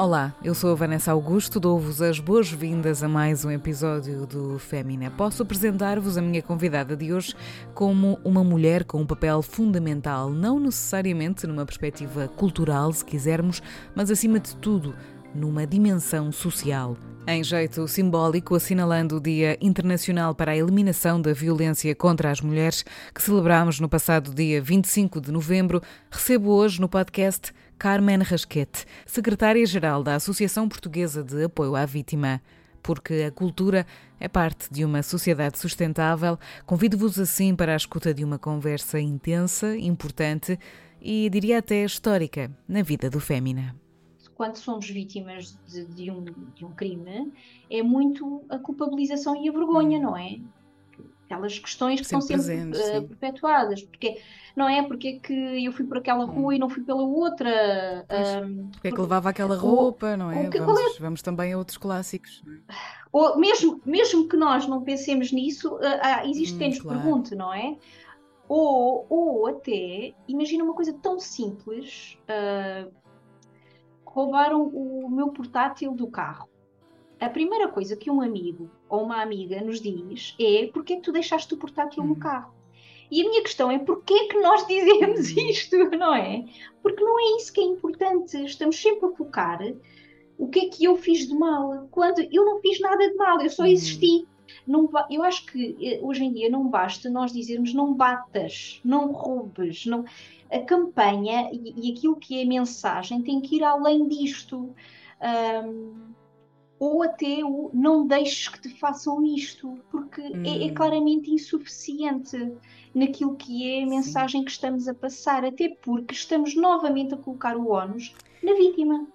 Olá, eu sou a Vanessa Augusto, dou-vos as boas-vindas a mais um episódio do Fémina. Posso apresentar-vos a minha convidada de hoje como uma mulher com um papel fundamental, não necessariamente numa perspectiva cultural, se quisermos, mas acima de tudo, numa dimensão social. Em jeito simbólico, assinalando o Dia Internacional para a Eliminação da Violência contra as Mulheres, que celebramos no passado dia 25 de novembro, recebo hoje no podcast Carmen Rasquete, secretária-geral da Associação Portuguesa de Apoio à Vítima. Porque a cultura é parte de uma sociedade sustentável, convido-vos assim para a escuta de uma conversa intensa, importante e diria até histórica na vida do Fémina quando somos vítimas de, de, um, de, um, crime, é muito a culpabilização e a vergonha, não é? Aquelas questões que sempre estão sempre uh, perpetuadas. Porque, não é? Porque é que eu fui por aquela hum. rua e não fui pela outra? Um, porque é que levava aquela roupa, não é? Vamos, é? vamos, também a outros clássicos. Ou mesmo, mesmo que nós não pensemos nisso, uh, existe hum, quem nos claro. pergunte, não é? Ou, ou até, imagina uma coisa tão simples, uh, roubaram o meu portátil do carro. A primeira coisa que um amigo ou uma amiga nos diz é porque é que tu deixaste o portátil no uhum. carro? E a minha questão é porquê é que nós dizemos uhum. isto, não é? Porque não é isso que é importante. Estamos sempre a focar o que é que eu fiz de mal, quando eu não fiz nada de mal, eu só uhum. existi. Não, eu acho que eh, hoje em dia não basta nós dizermos não batas, não roubes, não a campanha e, e aquilo que é mensagem tem que ir além disto. Um, ou até o não deixes que te façam isto, porque hum. é, é, hum. claramente insuficiente naquilo que é a mensagem Sim. que estamos a passar, até porque estamos novamente a colocar o ónus na vítima.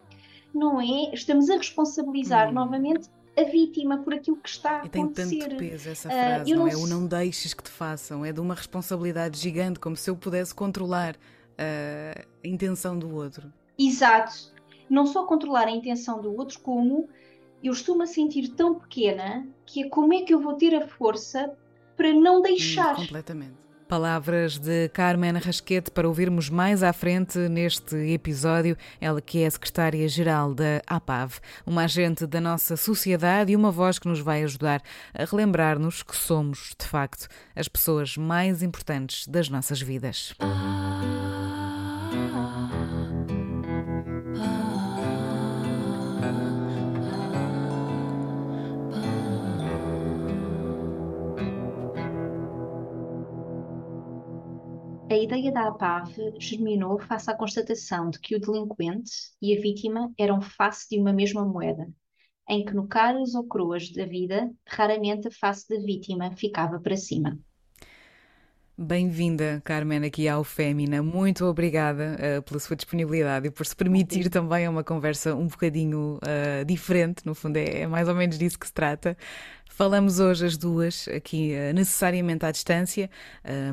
Não é? Estamos a responsabilizar hum. novamente a vítima por aquilo que está a e acontecer. Tem tanto peso essa ah, frase, uh, não, não, é? O não deixes que te façam, é de uma responsabilidade gigante, como se eu pudesse controlar uh, a intenção do outro. Exato. Não só controlar a intenção do outro, como eu estou-me a sentir tão pequena que é como é que eu vou ter a força para não deixar. Hum, completamente. Palavras de Carmen Rasquete para ouvirmos mais à frente neste episódio. Ela que é a secretária-geral da APAV, uma agente da nossa sociedade e uma voz que nos vai ajudar a relembrar-nos que somos, de facto, as pessoas mais importantes das nossas vidas. A ideia da APAV germinou face à constatação de que o delinquente e a vítima eram face de uma mesma moeda, em que no caras ou cruas da vida, raramente a face da vítima ficava para cima. Bem-vinda, Carmen, aqui ao Fémina. Muito obrigada uh, pela sua disponibilidade e por se permitir também uma conversa um bocadinho uh, diferente. No fundo, é, é, mais ou menos disso que se trata. Falamos hoje as duas, aqui uh, necessariamente à distância,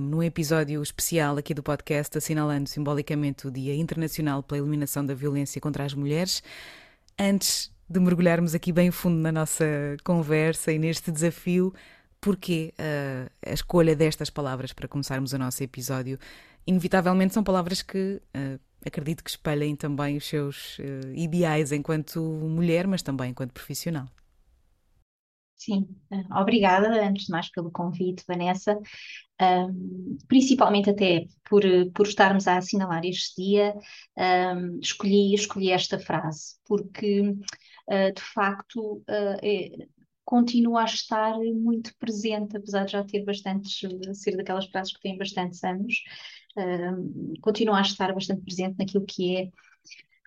num episódio especial aqui do podcast, assinalando simbolicamente o Dia Internacional pela Eliminação da Violência contra as Mulheres. Antes de mergulharmos aqui bem fundo na nossa conversa e neste desafio, Porquê uh, a escolha destas palavras para começarmos o nosso episódio? Inevitavelmente são palavras que uh, acredito que espelhem também os seus uh, ideais enquanto mulher, mas também enquanto profissional. Sim, obrigada antes de mais pelo convite, Vanessa, um, principalmente até por, por estarmos a assinalar este dia, um, escolhi, escolhi esta frase, porque uh, de facto uh, é, continua a estar muito presente, apesar de já ter bastantes, ser daquelas frases que têm bastantes anos, uh, continua a estar bastante presente naquilo que é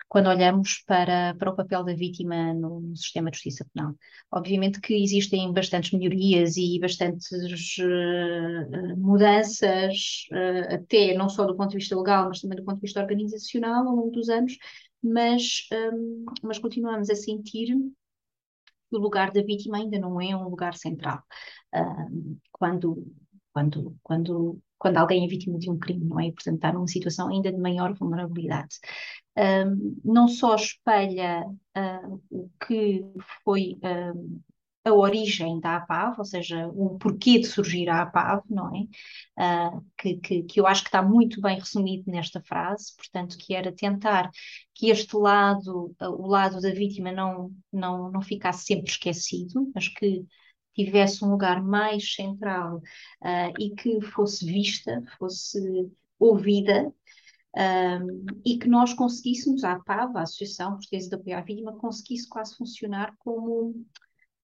quando olhamos para, para o papel da vítima no, no, sistema de justiça penal. Obviamente que existem bastantes melhorias e bastantes uh, mudanças, uh, até não só do ponto de vista legal, mas também do ponto de vista organizacional ao longo dos anos, mas, um, mas continuamos a sentir o lugar da vítima ainda não é um lugar central. Uh, quando, quando, quando, quando alguém é vítima de um crime, não é? E, portanto, está numa situação ainda de maior vulnerabilidade. não só espelha uh, o que foi a origem da APAV, ou seja, o porquê de surgir a APAV, não é? Uh, que, que, que, eu acho que está muito bem resumido nesta frase, portanto, que era tentar que este lado, uh, o lado da vítima, não, não, não ficasse sempre esquecido, mas que tivesse um lugar mais central uh, e que fosse vista, fosse ouvida, um, e que nós conseguíssemos, a APAV, a Associação Portuguesa de Apoio à Vítima, conseguisse quase funcionar como,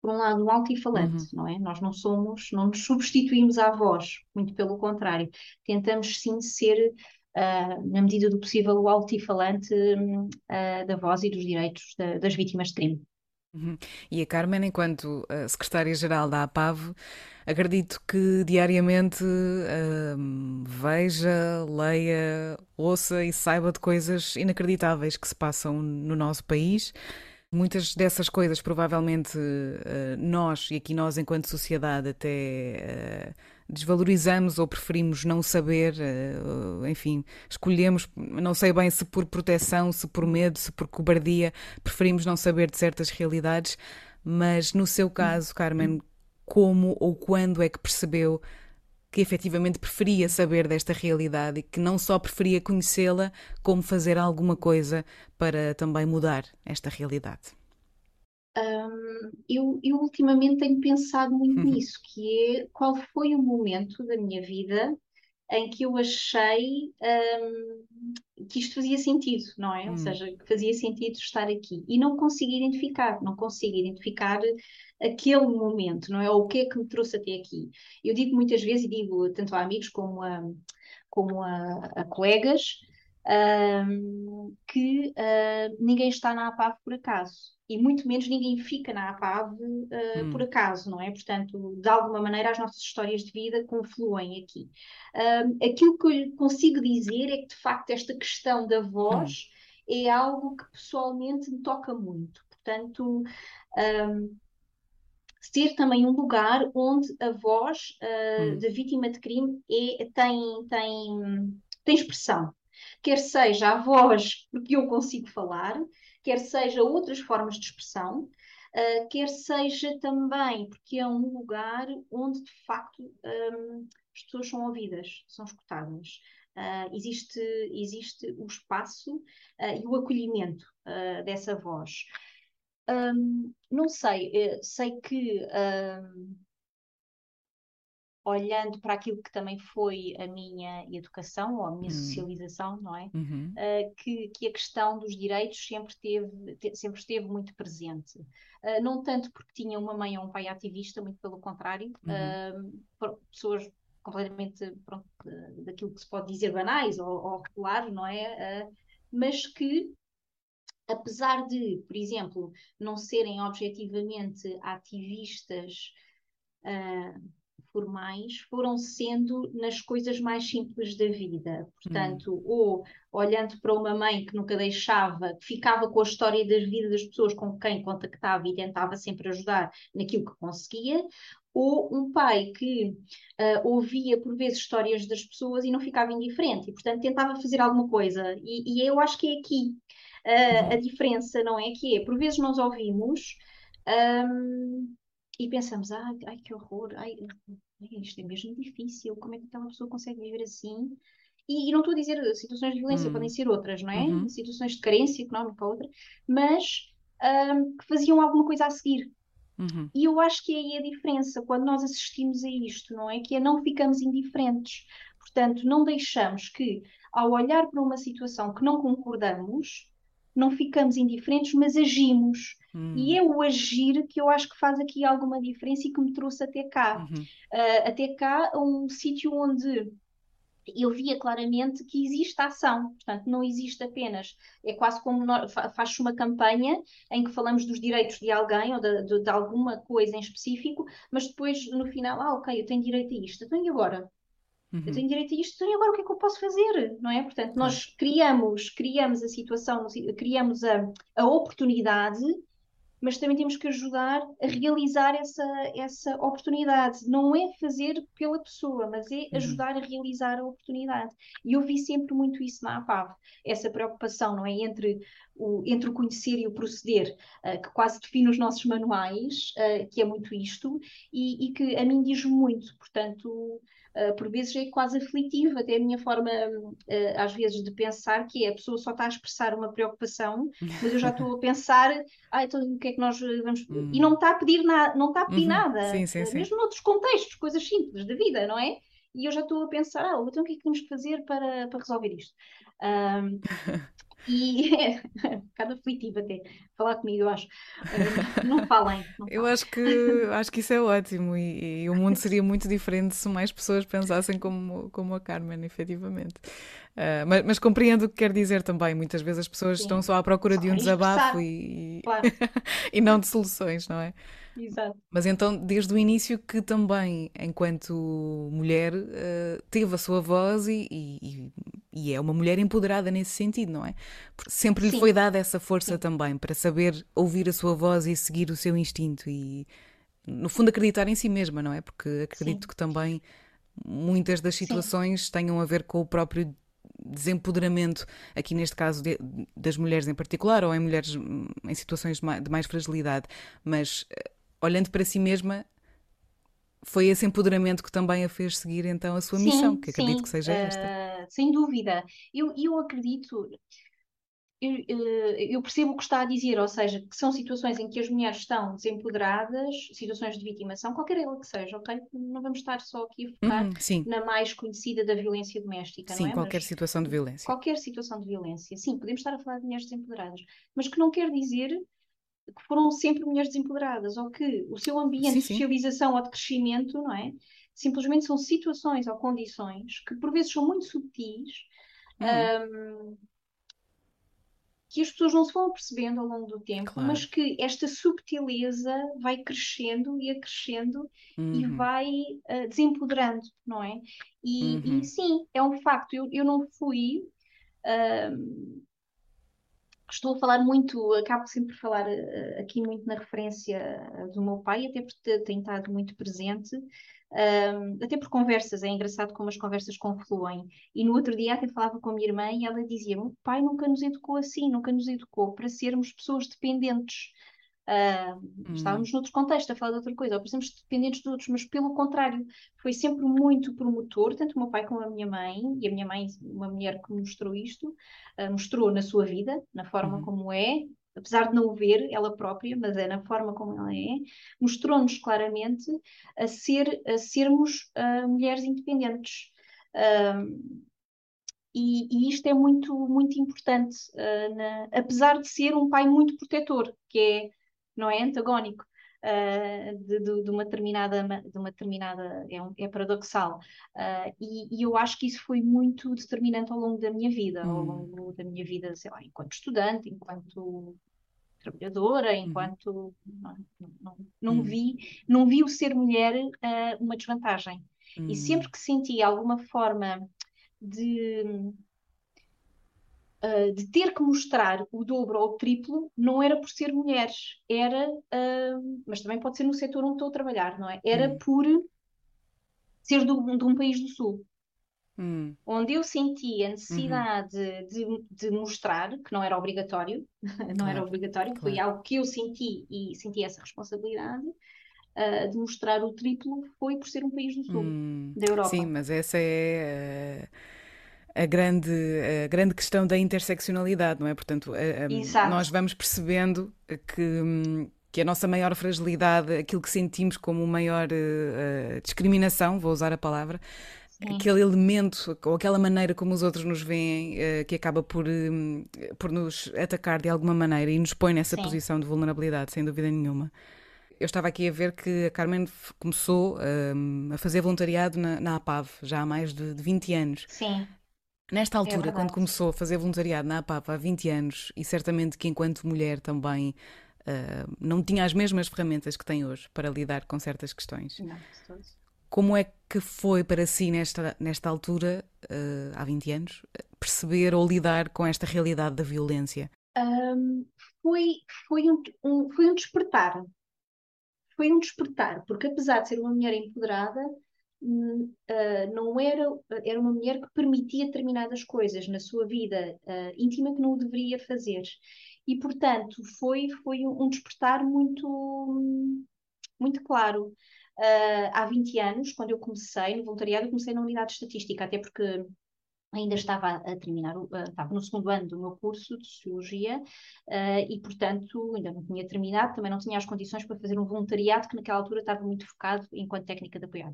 por um lado, um altifalante, uhum. não é? Nós não somos, não nos substituímos à voz, muito pelo contrário. Tentamos sim ser, uh, na medida do possível, o altifalante uh, da voz e dos direitos da, das vítimas de crime. Uhum. E a Carmen, enquanto uh, secretária-geral da APAV, acredito que diariamente uh, veja, leia, ouça e saiba de coisas inacreditáveis que se passam no nosso país. Muitas dessas coisas, provavelmente, uh, nós, e aqui nós, enquanto sociedade, até desvalorizamos ou preferimos não saber, eh, enfim, escolhemos, não sei bem se por proteção, se por medo, se por cobardia, preferimos não saber de certas realidades, mas no seu caso, Carmen, como ou quando é que percebeu que efetivamente preferia saber desta realidade e que não só preferia conhecê-la, como fazer alguma coisa para também mudar esta realidade? Um, eu, eu, ultimamente tenho pensado muito uhum. nisso, que é qual foi o momento da minha vida em que eu achei um, que isto fazia sentido, não é? Uhum. Ou hum. seja, que fazia sentido estar aqui. E não consigo identificar, não consigo identificar aquele momento, não é? Ou o que é que me trouxe até aqui. Eu digo muitas vezes, e digo tanto a amigos como a, como a, a colegas, um, que uh, ninguém está na APAV por acaso e muito menos ninguém fica na APAV uh, hum. por acaso, não é? Portanto, de alguma maneira as nossas histórias de vida confluem aqui. Um, aquilo que eu consigo dizer é que, de facto, esta questão da voz hum. é algo que pessoalmente me toca muito. Portanto, um, ser também um lugar onde a voz uh, hum. da vítima de crime é, tem, tem, tem expressão. Quer seja a voz porque eu consigo falar, quer seja outras formas de expressão, uh, quer seja também porque é um lugar onde de facto um, as pessoas são ouvidas, são escutadas. Uh, existe, existe o espaço uh, e o acolhimento dessa voz. Um, não sei, sei que um, olhando para aquilo que também foi a minha educação ou a minha uhum. socialização, não é? Uhum. Uh, que, que, a questão dos direitos sempre, teve, te, sempre esteve muito presente. Uh, não tanto porque tinha uma mãe ou um pai ativista, muito pelo contrário, uhum. uh, pessoas completamente pronto, daquilo que se pode dizer banais ou, ou não é? mas que apesar de, por exemplo, não serem objetivamente ativistas uh, formais foram sendo nas coisas mais simples da vida. Portanto, hum. ou olhando para uma mãe que nunca deixava, que ficava com a história das vidas das pessoas com quem contactava e tentava sempre ajudar naquilo que conseguia, ou um pai que uh, ouvia por vezes histórias das pessoas e não ficava indiferente, e portanto tentava fazer alguma coisa. E, e eu acho que é aqui uh, a diferença, não é? Que é, por vezes nós ouvimos. Um, e pensamos, ai, ai que horror, ai, isto é mesmo difícil, como é que aquela pessoa consegue viver assim? E, e não estou a dizer situações de violência, hum. podem ser outras, não é? Uhum. Situações de carência económica, outra, mas um, que faziam alguma coisa a seguir. Uhum. E eu acho que é aí a diferença quando nós assistimos a isto, não é? Que é não ficamos indiferentes. Portanto, não deixamos que, ao olhar para uma situação que não concordamos, não ficamos indiferentes, mas agimos. Hum. E é o agir que eu acho que faz aqui alguma diferença e que me trouxe até cá. Uhum. Uh, até cá, um sítio onde eu via claramente que existe ação, portanto, não existe apenas. É quase como faz uma campanha em que falamos dos direitos de alguém ou de, de, de, alguma coisa em específico, mas depois no final, ah, ok, eu tenho direito a isto, então e agora? Uhum. Eu tenho direito a isto, então e agora o que é que eu posso fazer? Não é? Portanto, nós criamos, criamos a situação, criamos a, a oportunidade mas também temos que ajudar a realizar essa, essa oportunidade. Não é fazer pela pessoa, mas é uhum. ajudar uhum. a realizar a oportunidade. E eu vi sempre muito isso na APAV, essa preocupação, não é? Entre o, entre o conhecer e o proceder, uh, que quase define os nossos manuais, uh, que é muito isto, e, e que a mim diz muito. Portanto, Uh, por vezes é quase aflitivo, até a minha forma, uh, às vezes, de pensar, que é a pessoa só está a expressar uma preocupação, mas eu já estou a pensar, ah, então o que é que nós vamos. Hum. E não está a pedir, na... não está a pedir uhum. nada, sim, sim, sim. mesmo noutros contextos, coisas simples da vida, não é? E eu já estou a pensar, ah, então o que é que temos que fazer para, para resolver isto? Um, e é um bocado aflitivo até falar comigo, eu acho. não falem. Não eu acho que, acho que isso é ótimo e, e, o mundo seria muito diferente se mais pessoas pensassem como, como a Carmen, efetivamente. Uh, mas, mas, compreendo o que quer dizer também. Muitas vezes as pessoas Sim. estão só à procura só de um desabafo e, claro. e não de soluções, não é? Exato. Mas então, desde o início, que também, enquanto mulher, uh, teve a sua voz e, e, e, é uma mulher empoderada nesse sentido, não é? Porque sempre lhe Sim. foi dada essa força Sim. também para saber ouvir a sua voz e seguir o seu instinto e, no fundo, acreditar em si mesma, não é? Porque acredito Sim. que também muitas das situações tenham a ver com o próprio desempoderamento, aqui neste caso de, das mulheres em particular, ou em mulheres hum, em situações de mais fragilidade, mas eh, olhando para si mesma, foi esse empoderamento que também a fez seguir então a sua sim, missão, que acredito sim, que seja esta. Uh, sem dúvida. Eu, eu acredito, eu, eh, eu, percebo o que está a dizer, ou seja, que são situações em que as mulheres estão desempoderadas, situações de vitimação, qualquer ela que seja, ok? Não vamos estar só aqui a focar uhum, na mais conhecida da violência doméstica, sim, não é? qualquer mas, situação de violência. Qualquer situação de violência, sim, podemos estar a falar de mulheres desempoderadas, mas que não quer dizer que foram sempre mulheres desempoderadas, ou que o seu ambiente sim, de socialização ou de crescimento, não é? Simplesmente são situações ou condições que por vezes são muito subtis, uhum. um, que as pessoas não se vão percebendo ao longo do tempo, claro. mas que esta subtileza vai crescendo e acrescendo uhum. e vai uh, desempoderando, não é? E, uhum. e, sim, é um facto. Eu, eu não fui. Uh, estou a falar muito, acabo sempre por falar uh, aqui muito na referência do meu pai, até porque tem estado muito presente, um, até por conversas, é engraçado como as conversas confluem. E no outro dia até falava com a minha irmã e ela dizia: O pai nunca nos educou assim, nunca nos educou para sermos pessoas dependentes. Uh, hum. Estávamos noutro contexto a falar de outra coisa, ou por exemplo, dependentes de outros, mas pelo contrário, foi sempre muito promotor, tanto o meu pai como a minha mãe, e a minha mãe, uma mulher que mostrou isto, uh, mostrou na sua vida, na forma uhum. como é, apesar de não o ver ela própria, mas é na forma como ela é, mostrou-nos claramente a, ser, a sermos uh, mulheres independentes. E, e, isto é muito, muito importante, uh, na, apesar de ser um pai muito protetor, que é não é antagónico. Uh, de, de, de, uma determinada de uma determinada é, um, é paradoxal uh, e, e, eu acho que isso foi muito determinante ao longo da minha vida hum. ao longo da minha vida sei lá enquanto estudante enquanto trabalhadora hum. enquanto não, não, não hum. vi não vi o ser mulher uh, uma desvantagem e hum. sempre que senti alguma forma de uh, de ter que mostrar o dobro ou o triplo, não era por ser mulheres, era, uh, mas também pode ser no setor onde estou a trabalhar, não é? Era hum. por ser do, de um país do Sul. Hum. Onde eu senti a necessidade uhum. de, de, mostrar, que não era obrigatório, não claro, era obrigatório, claro. foi algo que eu senti e senti essa responsabilidade, uh, de mostrar o triplo, foi por ser um país do Sul, hum. da Europa. Sim, mas essa é. A grande, a grande questão da interseccionalidade, não é? Portanto, a, a, nós vamos percebendo que, que a nossa maior fragilidade, aquilo que sentimos como maior uh, discriminação, vou usar a palavra, Sim. aquele elemento ou aquela maneira como os outros nos veem, uh, que acaba por, uh, por nos atacar de alguma maneira e nos põe nessa Sim. posição de vulnerabilidade, sem dúvida nenhuma. Eu estava aqui a ver que a Carmen começou a fazer voluntariado na, na APAV já há mais de, de 20 anos. Sim. Nesta é altura, é quando começou a fazer voluntariado na APAP há 20 anos, e certamente que enquanto mulher também uh, não tinha as mesmas ferramentas que tem hoje para lidar com certas questões. Não, Como é que foi para si, nesta, nesta altura, uh, há 20 anos, perceber ou lidar com esta realidade da violência? Um, foi, foi, um, um, foi um despertar. Foi um despertar, porque apesar de ser uma mulher empoderada, uh, não era, era uma mulher que permitia determinadas coisas na sua vida uh, íntima que não o deveria fazer. E, portanto, foi, foi um despertar muito, muito claro. Uh, há 20 anos, quando eu comecei no voluntariado, eu comecei na unidade de estatística, até porque ainda estava a terminar, estava no segundo ano do meu curso de Sociologia e, portanto, ainda não tinha terminado, também não tinha as condições para fazer um voluntariado que naquela altura estava muito focado enquanto técnica de apoio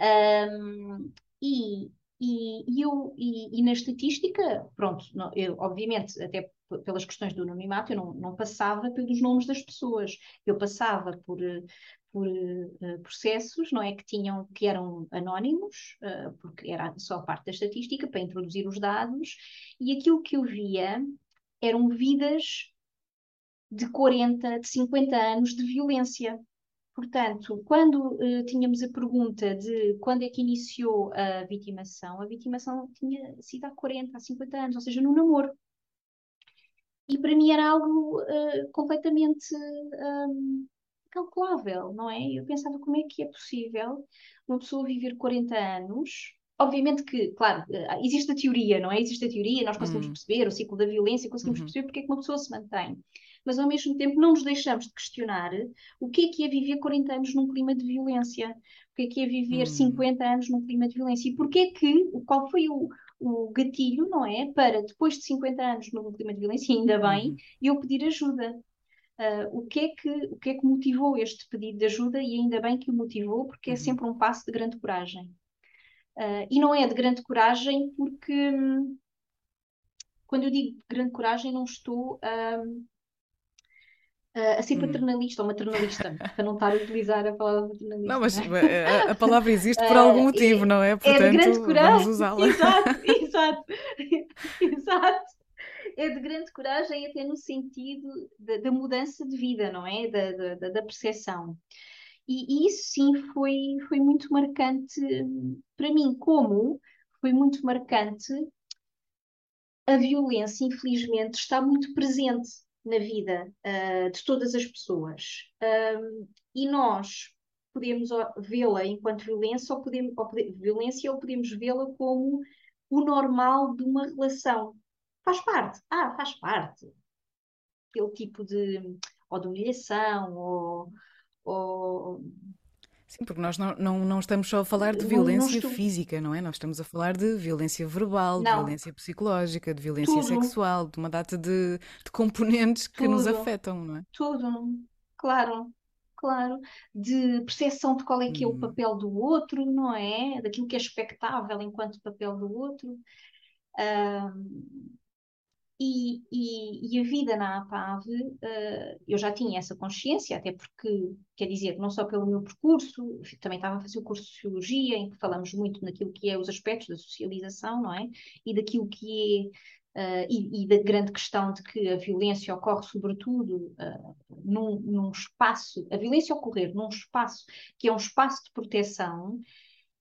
um, e, e, e, eu, e, e, na estatística, pronto, eu, obviamente, até pelas questões do anonimato, eu não, não passava pelos nomes das pessoas, eu passava por, por uh, processos, não é, que tinham, que eram anónimos, uh, porque era só parte da estatística, para introduzir os dados, e aquilo que eu via eram vidas de 40, de 50 anos de violência. Portanto, quando uh, tínhamos a pergunta de quando é que iniciou a vitimação, a vitimação tinha sido há 40, há 50 anos, ou seja, no namoro. E para mim era algo uh, completamente um, calculável, não é? Eu pensava como é que é possível uma pessoa viver 40 anos. Obviamente que, claro, eh, existe a teoria, não é? Existe a teoria, nós conseguimos uhum. perceber o ciclo da violência, conseguimos uhum. perceber porque é que uma pessoa se mantém mas ao mesmo tempo não nos deixamos de questionar o que é que é viver 40 anos num clima de violência, o que é que é viver hum. 50 anos num clima de violência e porque é que, qual foi o, o gatilho, não é, para depois de 50 anos num clima de violência, ainda bem, uhum. eu pedir ajuda. Uh, o, que é que, o que é que motivou este pedido de ajuda e ainda bem que o motivou, porque é uhum. sempre um passo de grande coragem. Uh, e não é de grande coragem porque, hum, quando eu digo grande coragem, não estou hum, a ser hum. paternalista ou maternalista, para não estar a utilizar a palavra paternalista. Não, mas é? a, a, palavra existe por algum motivo, não é? Portanto, é de grande coragem. vamos usá-la. Exato, exato, exato. É de grande coragem até no sentido da, mudança de vida, não é? Da, da, da percepção. E, e, isso sim foi, foi muito marcante para mim, como foi muito marcante a violência, infelizmente, está muito presente na vida uh, de todas as pessoas. Um, e nós podemos vê-la enquanto violência ou, podemos, ou pode, violência ou podemos vê-la como o normal de uma relação. Faz parte. Ah, faz parte. Aquele tipo de ou de humilhação ou, ou Sim, porque nós não, não, não estamos só a falar de violência física, não é? Nós estamos a falar de violência verbal, de violência psicológica, de violência Tudo. sexual, de uma data de, de componentes que Tudo. nos afetam, não é? Tudo, claro, claro. De percepção de qual é que é o uhum. papel do outro, não é? Daquilo que é expectável enquanto papel do outro. E, e, e, a vida na APAV, uh, eu já tinha essa consciência, até porque, quer dizer, não só pelo meu percurso, também estava a fazer o curso de Sociologia, em que falamos muito naquilo que é os aspectos da socialização, não é? E daquilo que é, uh, e, e, da grande questão de que a violência ocorre, sobretudo, uh, num, num espaço, a violência ocorrer num espaço que é um espaço de proteção,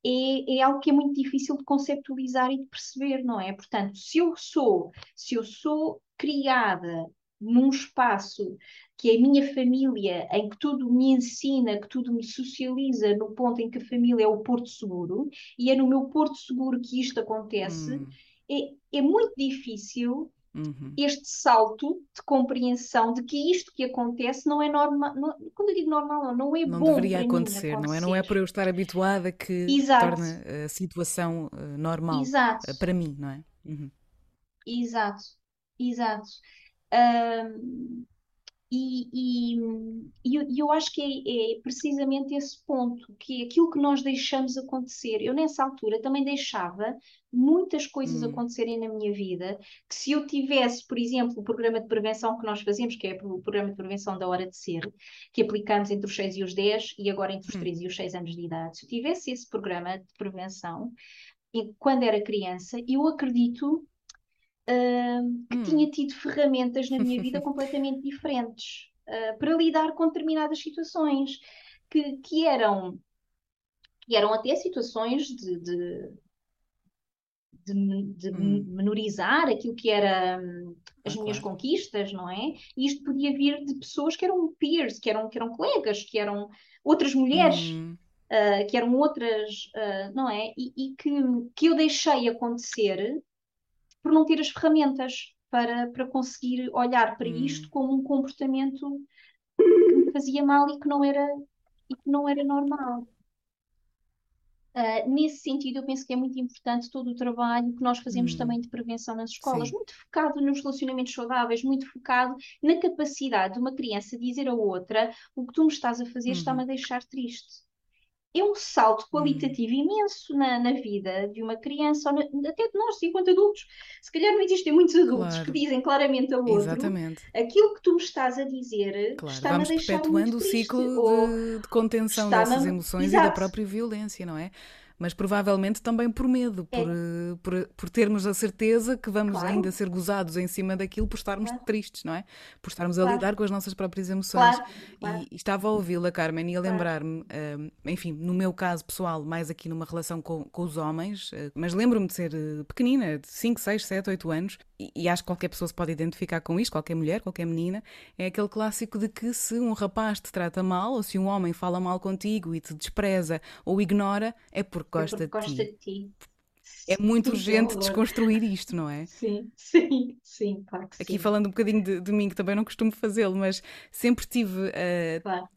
é, é, algo que é muito difícil de conceptualizar e de perceber, não é? Portanto, se eu sou, se eu sou criada num espaço que é a minha família, em que tudo me ensina, que tudo me socializa no ponto em que a família é o porto seguro, e é no meu porto seguro que isto acontece, hum. é, é muito difícil Uhum. este salto de compreensão de que isto que acontece não é normal. Não, quando eu digo normal, não é não bom. Não deveria acontecer, acontecer, não é? Não é por eu estar habituada que Exato. torna a situação uh, normal Exato. Uh, para mim, não é? Uhum. Exato, exato. Um, e, e, e, eu acho que é, é, precisamente esse ponto, que é aquilo que nós deixamos acontecer. Eu, nessa altura, também deixava muitas coisas hum. acontecerem na minha vida, que se eu tivesse, por exemplo, o programa de prevenção que nós fazemos, que é o programa de prevenção da hora de ser, que aplicamos entre os 6 e os 10 e agora entre os hum. 3 e os 6 anos de idade, se eu tivesse esse programa de prevenção, quando era criança, eu acredito uh, que hum. tinha tido ferramentas na minha vida completamente diferentes uh, para lidar com determinadas situações que, que eram que eram até situações de, de de, de hum. menorizar aquilo que era hum, as ah, minhas claro. conquistas, não é? E isto podia vir de pessoas que eram peers, que eram, que eram colegas, que eram outras mulheres, hum. uh, que eram outras, uh, não é? E, e, que, que eu deixei acontecer por não ter as ferramentas para, para conseguir olhar para hum. isto como um comportamento que me fazia mal e que não era, e que não era normal. Uh, nesse sentido, eu penso que é muito importante todo o trabalho que nós fazemos hum. também de prevenção nas escolas, Sim. muito focado nos relacionamentos saudáveis, muito focado na capacidade de uma criança dizer a outra o que tu me estás a fazer está-me a uhum. deixar triste é um salto hum. qualitativo imenso na, na, vida de uma criança, na, até de nós, enquanto adultos. Se calhar não existem muitos adultos claro. que dizem claramente ao outro Exatamente. aquilo que tu me estás a dizer claro. está-me a deixar perpetuando o ciclo de, de contenção dessas emoções Exato. e da própria violência, não é? Mas provavelmente também por medo, é. por, é. por, por, termos a certeza que vamos claro. ainda ser gozados em cima daquilo por estarmos claro. tristes, não é? Por estarmos claro. a lidar com as nossas próprias emoções. E, e, estava a ouvi-la, Carmen, e a lembrar-me, uh, enfim, no meu caso pessoal, mais aqui numa relação com, com os homens, uh, mas lembro-me de ser uh, pequenina, de 5, 6, 7, 8 anos, e, e, acho que qualquer pessoa se pode identificar com isto, qualquer mulher, qualquer menina, é aquele clássico de que se um rapaz te trata mal, ou se um homem fala mal contigo e te despreza ou ignora, é porque gosta, é porque gosta de, ti. de ti. É muito urgente desconstruir isto, não é? Sim, sim, sim, claro que Aqui sim. falando um bocadinho de, de mim, que também não costumo fazê-lo, mas sempre tive uh, claro.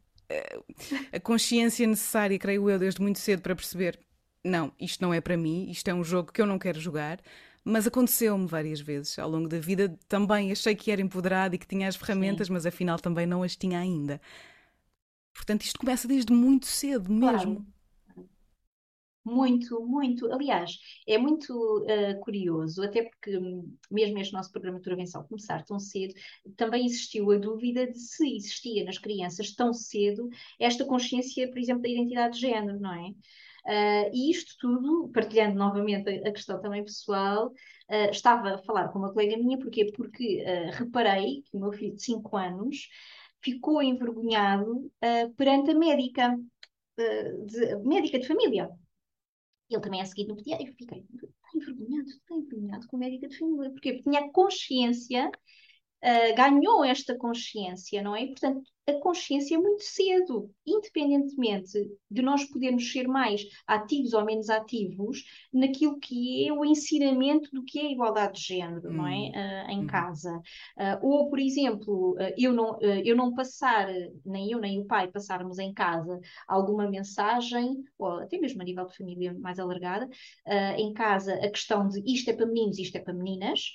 a consciência necessária, creio eu, desde muito cedo para perceber: não, isto não é para mim, isto é um jogo que eu não quero jogar mas aconteceu-me várias vezes ao longo da vida. Também achei que era empoderada e que tinha as ferramentas, Sim. mas afinal também não as tinha ainda. Portanto, isto começa desde muito cedo mesmo. Claro. Muito, muito. Aliás, é muito uh, curioso, até porque hum, mesmo este nosso programa de intervenção começar tão cedo, também existiu a dúvida de se existia nas crianças tão cedo esta consciência, por exemplo, da identidade de género, não é? Uh, e isto tudo, partilhando novamente a, questão também pessoal, uh, estava a falar com uma colega minha, porquê? Porque reparei que o meu filho de 5 anos ficou envergonhado perante a médica, de, médica de família. Ele também a seguir no pediatra, eu fiquei, envergonhado, envergonhado com a médica de família, porquê? Porque tinha consciência uh, ganhou esta consciência, não é? E, portanto, a consciência é muito cedo, independentemente de nós podermos ser mais ativos ou menos ativos naquilo que é o ensinamento do que é a igualdade de género, não é? Uh, em uhum. casa. Uh, ou, por exemplo, eu, não, eu não passar, nem eu nem o pai passarmos em casa alguma mensagem, ou até mesmo a nível de família mais alargada, em casa a questão de isto é para meninos, isto é para meninas,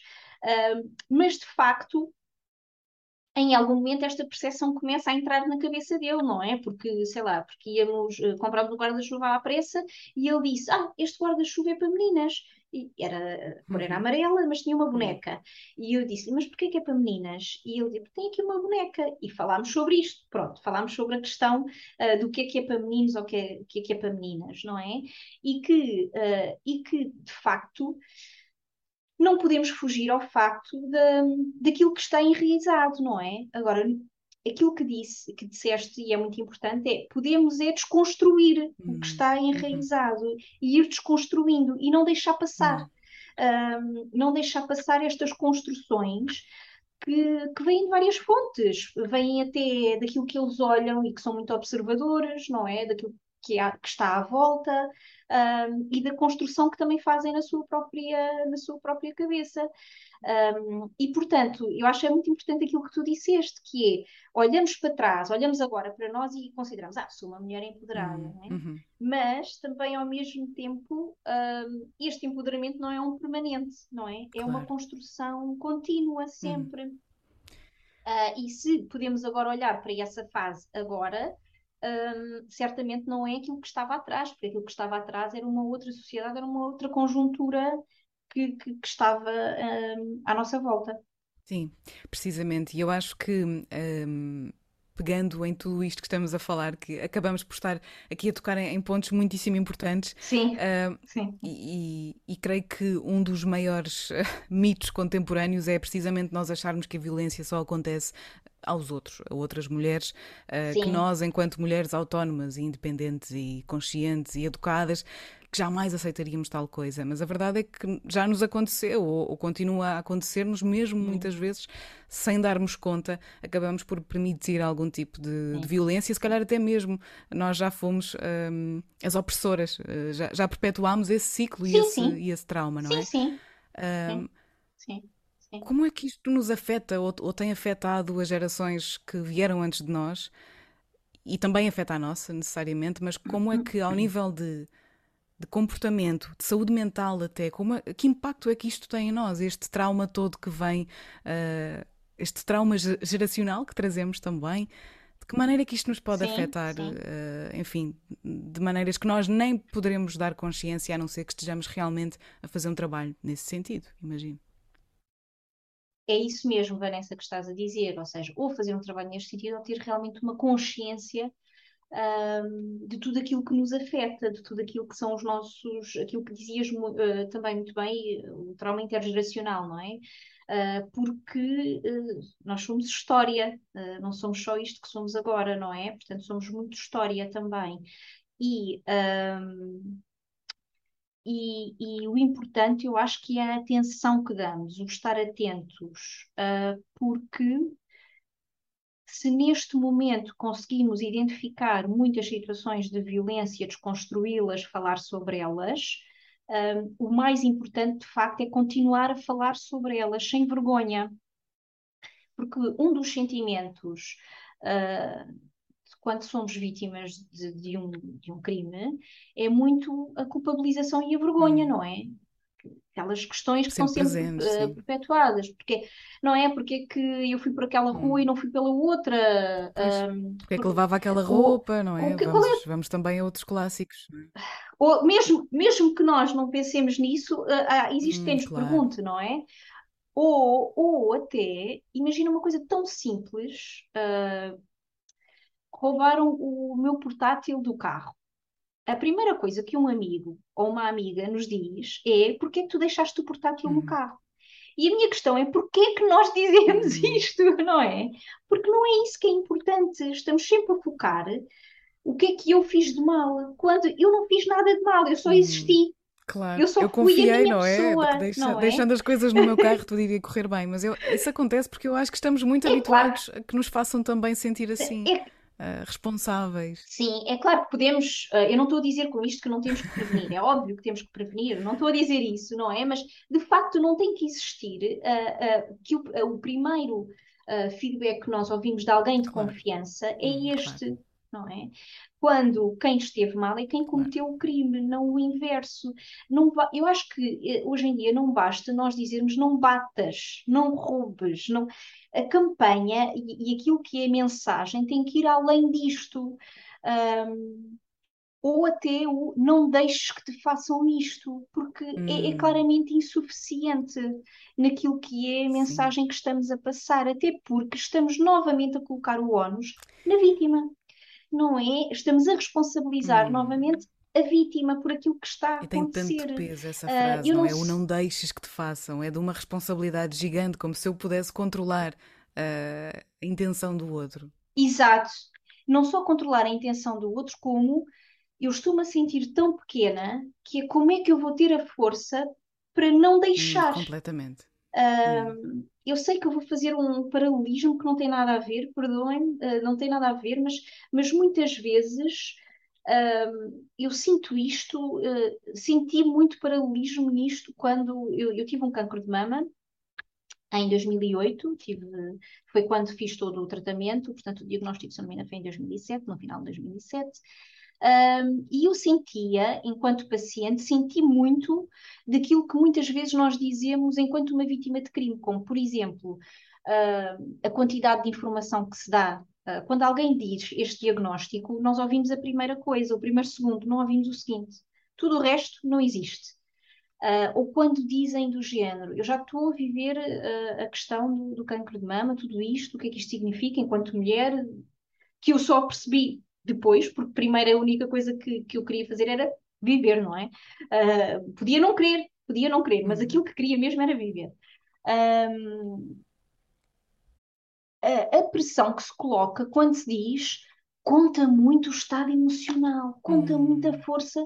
mas de facto em algum momento esta percepção começa a entrar na cabeça dele, não é? Porque, sei lá, porque íamos, uh, compramos um guarda-chuva à pressa e ele disse: Ah, este guarda-chuva é para meninas. E era, a cor era uhum. amarela, mas tinha uma boneca. E eu disse: Mas porquê que é para meninas? E ele disse: Tem aqui uma boneca. E falámos sobre isto. Pronto, falámos sobre a questão uh, do que é que é para meninos ou o que é, que é, que é para meninas, não é? E que, uh, e que de facto não podemos fugir ao facto de, daquilo que está enraizado, não é? Agora, aquilo que disse, que disseste e é muito importante é podemos é desconstruir hum. o que está uhum. enraizado uhum. e ir desconstruindo e não deixar passar. Uhum. Um, não deixar passar estas construções que, que, vêm de várias fontes, vêm até daquilo que eles olham e que são muito observadores, não é? Daquilo que, há, que está à volta, um, e da construção que também fazem na sua própria, na sua própria cabeça. Um, e, portanto, eu acho é muito importante aquilo que tu disseste, que é, olhamos para trás, olhamos agora para nós e consideramos, ah, sou uma mulher empoderada, uhum. É? uhum. mas também, ao mesmo tempo, um, este empoderamento não é um permanente, não é? É claro. uma construção contínua, uhum. sempre. Uhum. Uh, e se podemos agora olhar para essa fase agora, um, certamente não é aquilo que estava atrás, porque aquilo que estava atrás era uma outra sociedade, era uma outra conjuntura que, que, que estava um, à nossa volta. Sim, precisamente. E eu acho que. Um pegando em tudo isto que estamos a falar, que acabamos por estar aqui a tocar em, pontos muitíssimo importantes. Sim. Uh, sim. E, e, creio que um dos maiores mitos contemporâneos é precisamente nós acharmos que a violência só acontece aos outros, a outras mulheres, uh, que nós, enquanto mulheres autónomas e independentes e conscientes e educadas, que jamais aceitaríamos tal coisa, mas a verdade é que já nos aconteceu ou, ou continua a acontecer-nos mesmo muitas vezes sem darmos conta, acabamos por permitir algum tipo de, de violência, se calhar até mesmo nós já fomos um, as opressoras, uh, já, já perpetuámos esse ciclo sim, e, esse, sim. e esse trauma, não sim, é? Sim, um, sim. Como é que isto nos afeta ou, ou tem afetado as gerações que vieram antes de nós? E também afeta a nossa, necessariamente, mas como é que, ao uhum. nível de, de comportamento, de saúde mental até, como é, que impacto é que isto tem em nós, este trauma todo que vem, uh, este trauma geracional que trazemos também, de que maneira é que isto nos pode sim, afetar, sim. Uh, enfim, de maneiras que nós nem poderemos dar consciência, a não ser que estejamos realmente a fazer um trabalho nesse sentido, imagino. É isso mesmo, Vanessa, que estás a dizer, ou seja, ou fazer um trabalho neste sentido, ou ter realmente uma consciência um, de tudo aquilo que nos afeta, de tudo aquilo que são os nossos, aquilo que dizias uh, também muito bem, o trauma intergeracional, não é? Uh, porque uh, nós somos história, não somos só isto que somos agora, não é? Portanto, somos muito história também. E um, e, e, o importante, eu acho que é a atenção que damos, o estar atentos, uh, porque se neste momento conseguimos identificar muitas situações de violência, desconstruí-las, falar sobre elas, uh, o mais importante, de facto, é continuar a falar sobre elas sem vergonha. Porque um dos sentimentos uh, quando somos vítimas de, de, um, de um crime, é muito a culpabilização e a vergonha, hum. não é? Aquelas questões que sempre estão sempre presentes, uh, perpetuadas. Porque, não é? Porque é que eu fui por aquela rua hum. e não fui pela outra? Um, porque é que levava aquela roupa, ou, não é? Que, vamos, é? vamos, também a outros clássicos. É? Ou mesmo, mesmo que nós não pensemos nisso, uh, existe hum, quem nos claro. pergunte, não é? Ou, ou até, imagina uma coisa tão simples, uh, roubaram o meu portátil do carro. A primeira coisa que um amigo ou uma amiga nos diz é porque é que tu deixaste o portátil uhum. no carro? E a minha questão é porquê é que nós dizemos uhum. isto, não é? Porque não é isso que é importante. Estamos sempre a focar o que é que eu fiz de mal, quando eu não fiz nada de mal, eu só uhum. existi. Claro, eu, só eu confiei, não é? Pessoa, deixa, não é? Deixando as coisas no meu carro, tudo iria correr bem, mas eu, isso acontece porque eu acho que estamos muito é habituados claro. a que nos façam também sentir assim. É, Uh, responsáveis. Sim, é claro que podemos. Uh, eu não estou a dizer com isto que não temos que prevenir, é óbvio que temos que prevenir, não estou a dizer isso, não é? Mas de facto não tem que existir uh, que o, o primeiro feedback que nós ouvimos de alguém de claro. confiança é hum, este. Claro não é? Quando quem esteve mal é quem cometeu o crime, não o inverso. Não, eu acho que eh, hoje em dia não basta nós dizermos não batas, não roubes, não... a campanha e, e aquilo que é a mensagem tem que ir além disto. Um, ou até o não deixes que te façam isto, porque hum. é, é, hum. claramente insuficiente naquilo que é a mensagem Sim. que estamos a passar, até porque estamos novamente a colocar o ónus na vítima não é? Estamos a responsabilizar hum. novamente a vítima por aquilo que está a acontecer. E tem tanto peso essa ah, frase, uh, não, não, é? O não deixes que te façam, é de uma responsabilidade gigante, como se eu pudesse controlar uh, a intenção do outro. Exato. Não só controlar a intenção do outro, como eu estou-me a sentir tão pequena que é como é que eu vou ter a força para não deixar. Hum, completamente. Uh, eu sei que eu vou fazer um paralelismo que não tem nada a ver, perdoem, uh, não tem nada a ver, mas, mas muitas vezes eu sinto isto, uh, senti muito paralelismo nisto quando eu, eu, tive um cancro de mama em 2008, tive, foi quando fiz todo o tratamento, portanto o diagnóstico, se não me engano, foi em 2007, no final de 2007. Um, e eu sentia, enquanto paciente, senti muito daquilo que muitas vezes nós dizemos enquanto uma vítima de crime, como, por exemplo, uh, a quantidade de informação que se dá. Uh, quando alguém diz este diagnóstico, nós ouvimos a primeira coisa, o primeiro segundo, não ouvimos o seguinte. Tudo o resto não existe. Uh, ou quando dizem do género, eu já estou a viver uh, a questão do, do cancro de mama, tudo isto, o que é que isto significa enquanto mulher, que eu só percebi depois, porque primeiro a única coisa que, que eu queria fazer era viver, não é? Uh, podia não querer, podia não querer, mas uhum. aquilo que queria mesmo era viver. Um, a, a, pressão que se coloca quando se diz conta muito o estado emocional, conta hum. muita força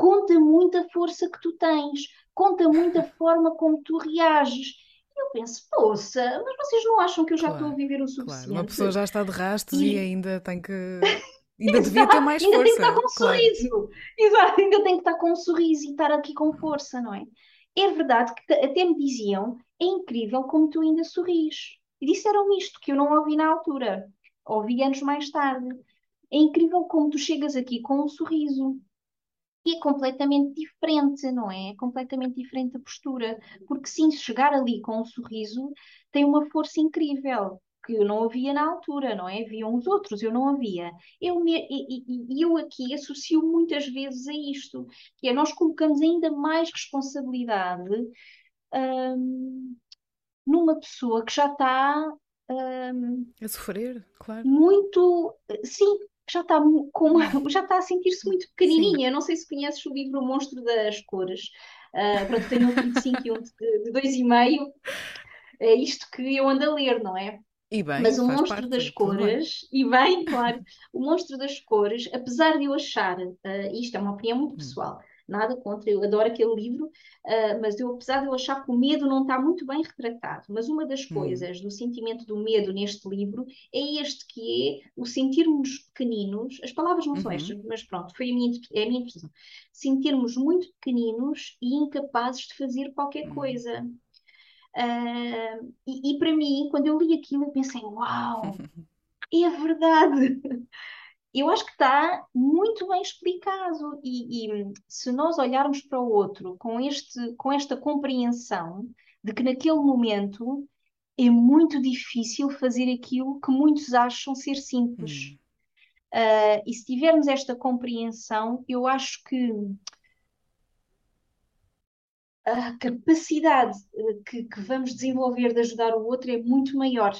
conta muito a força que tu tens, conta muito a forma como tu reages. Eu penso, poça, mas vocês não acham que eu já claro, estou a viver o suficiente? Claro. Uma pessoa já está de rastos e, e ainda tem que. Ainda devia ter mais ainda força. Ainda tem que estar com um claro. sorriso. Exato, ainda tem que estar com um sorriso e estar aqui com força, não é? É verdade que até me diziam, é incrível como tu ainda sorris. E disseram-me isto, que eu não ouvi na altura. Ouvi anos mais tarde. É incrível como tu chegas aqui com um sorriso. E é completamente diferente, não é? É completamente diferente a postura. Porque sim, chegar ali com um sorriso tem uma força incrível que eu não havia na altura, não é? Haviam os outros, eu não havia. Eu, me, e, eu aqui associo muitas vezes a isto, que é nós colocamos ainda mais responsabilidade hum, numa pessoa que já está hum, a sofrer, claro. Muito, sim, já está com já está a sentir-se muito pequenininha. Sim. Não sei se conheces o livro O Monstro das Cores. Uh, pronto, tenho um de 5 e um de 2,5. É isto que eu ando a ler, não é? Bem, Mas o monstro das cores, e bem, claro, o monstro das cores, apesar de eu achar, uh, isto é uma opinião muito hum. pessoal, nada contra, eu adoro aquele livro, uh, mas eu, apesar de eu achar que o medo não está muito bem retratado, mas uma das hum. coisas do sentimento do medo neste livro é este que é o sentirmos pequeninos, as palavras não uhum. são estas, mas pronto, foi a minha, é a minha interpretação, sentirmos muito pequeninos e incapazes de fazer qualquer uhum. coisa. Uh, e, e, para mim, quando eu li aquilo, eu pensei: Uau, é verdade! Eu acho que está muito bem explicado. E, e, se nós olharmos para o outro com, este, com esta compreensão de que naquele momento é muito difícil fazer aquilo que muitos acham ser simples. Hum. Uh, e se tivermos esta compreensão, eu acho que a capacidade eh, que, que, vamos desenvolver de ajudar o outro é muito maior.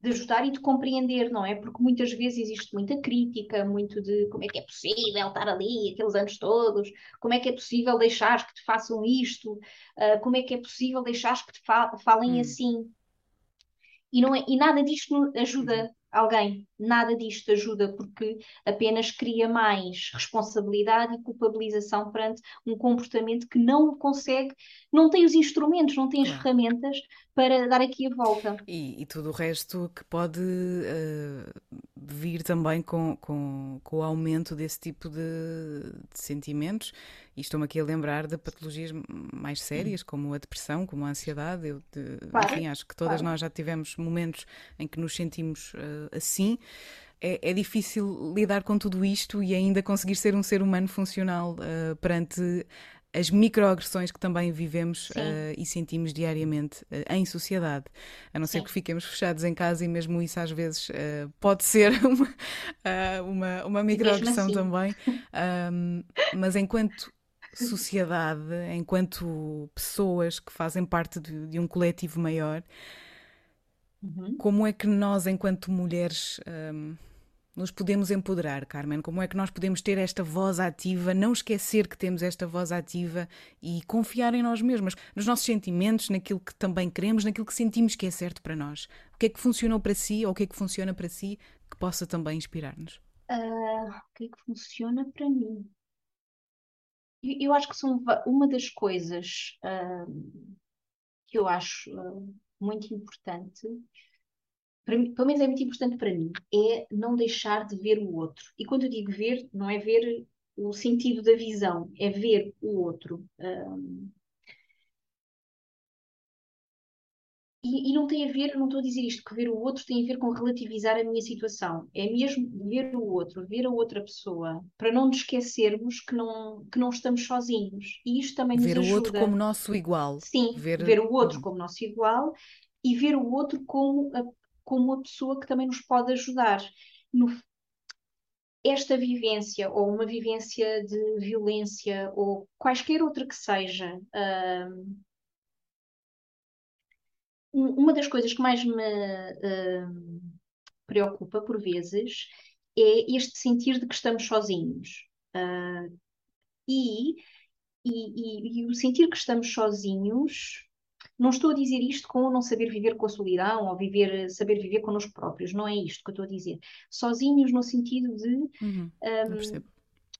De ajudar e de compreender, não é? Porque muitas vezes existe muita crítica, muito de como é que é possível estar ali aqueles anos todos, como é que é possível deixar que te façam isto, uh, como é que é possível deixar que te fa falem hum. assim. E, não é, e nada disto ajuda alguém. Nada disto ajuda porque apenas cria mais responsabilidade e culpabilização perante um comportamento que não consegue, não tem os instrumentos, não tem as ferramentas para dar aqui a volta. E, e tudo o resto que pode uh, vir também com, com, com, o aumento desse tipo de, de sentimentos. E estou-me aqui a lembrar de patologias mais sérias, hum. como a depressão, como a ansiedade. Eu, de, claro, enfim, acho que todas claro. nós já tivemos momentos em que nos sentimos uh, assim. É, é, difícil lidar com tudo isto e ainda conseguir ser um ser humano funcional uh, perante as microagressões que também vivemos uh, e sentimos diariamente uh, em sociedade. A não Sim. ser que fiquemos fechados em casa e mesmo isso às vezes uh, pode ser uma, uma, uma microagressão assim. também. Um, mas enquanto sociedade, enquanto pessoas que fazem parte de, de um coletivo maior, uhum. como é que nós, enquanto mulheres, um, nos podemos empoderar, Carmen? Como é que nós podemos ter esta voz ativa, não esquecer que temos esta voz ativa e confiar em nós mesmas, nos nossos sentimentos, naquilo que também queremos, naquilo que sentimos que é certo para nós? O que é que funcionou para si ou o que é que funciona para si que possa também inspirar-nos? Uh, o que é que funciona para mim? Eu, eu acho que são uma das coisas uh, que eu acho uh, muito importante para mim, pelo menos é muito importante para mim, é não deixar de ver o outro. E quando eu digo ver, não é ver o sentido da visão, é ver o outro. Um, e, e, não tem a ver, não estou a dizer isto, que ver o outro tem a ver com relativizar a minha situação. É mesmo ver o outro, ver a outra pessoa, para não nos esquecermos que não, que não estamos sozinhos. E isto também ver nos ajuda. Ver o outro como nosso igual. Sim, ver, ver o outro uhum. como nosso igual e ver o outro como a como uma pessoa que também nos pode ajudar. No, esta vivência, ou uma vivência de violência, ou quaisquer outra que seja, um, uma das coisas que mais me um, preocupa, por vezes, é este sentir de que estamos sozinhos. Uh, e, e, e, e, o sentir que estamos sozinhos não estou a dizer isto com não saber viver com a solidão ou viver, saber viver connosco próprios, não é isto que eu estou a dizer. Sozinhos no sentido de. Uhum, um,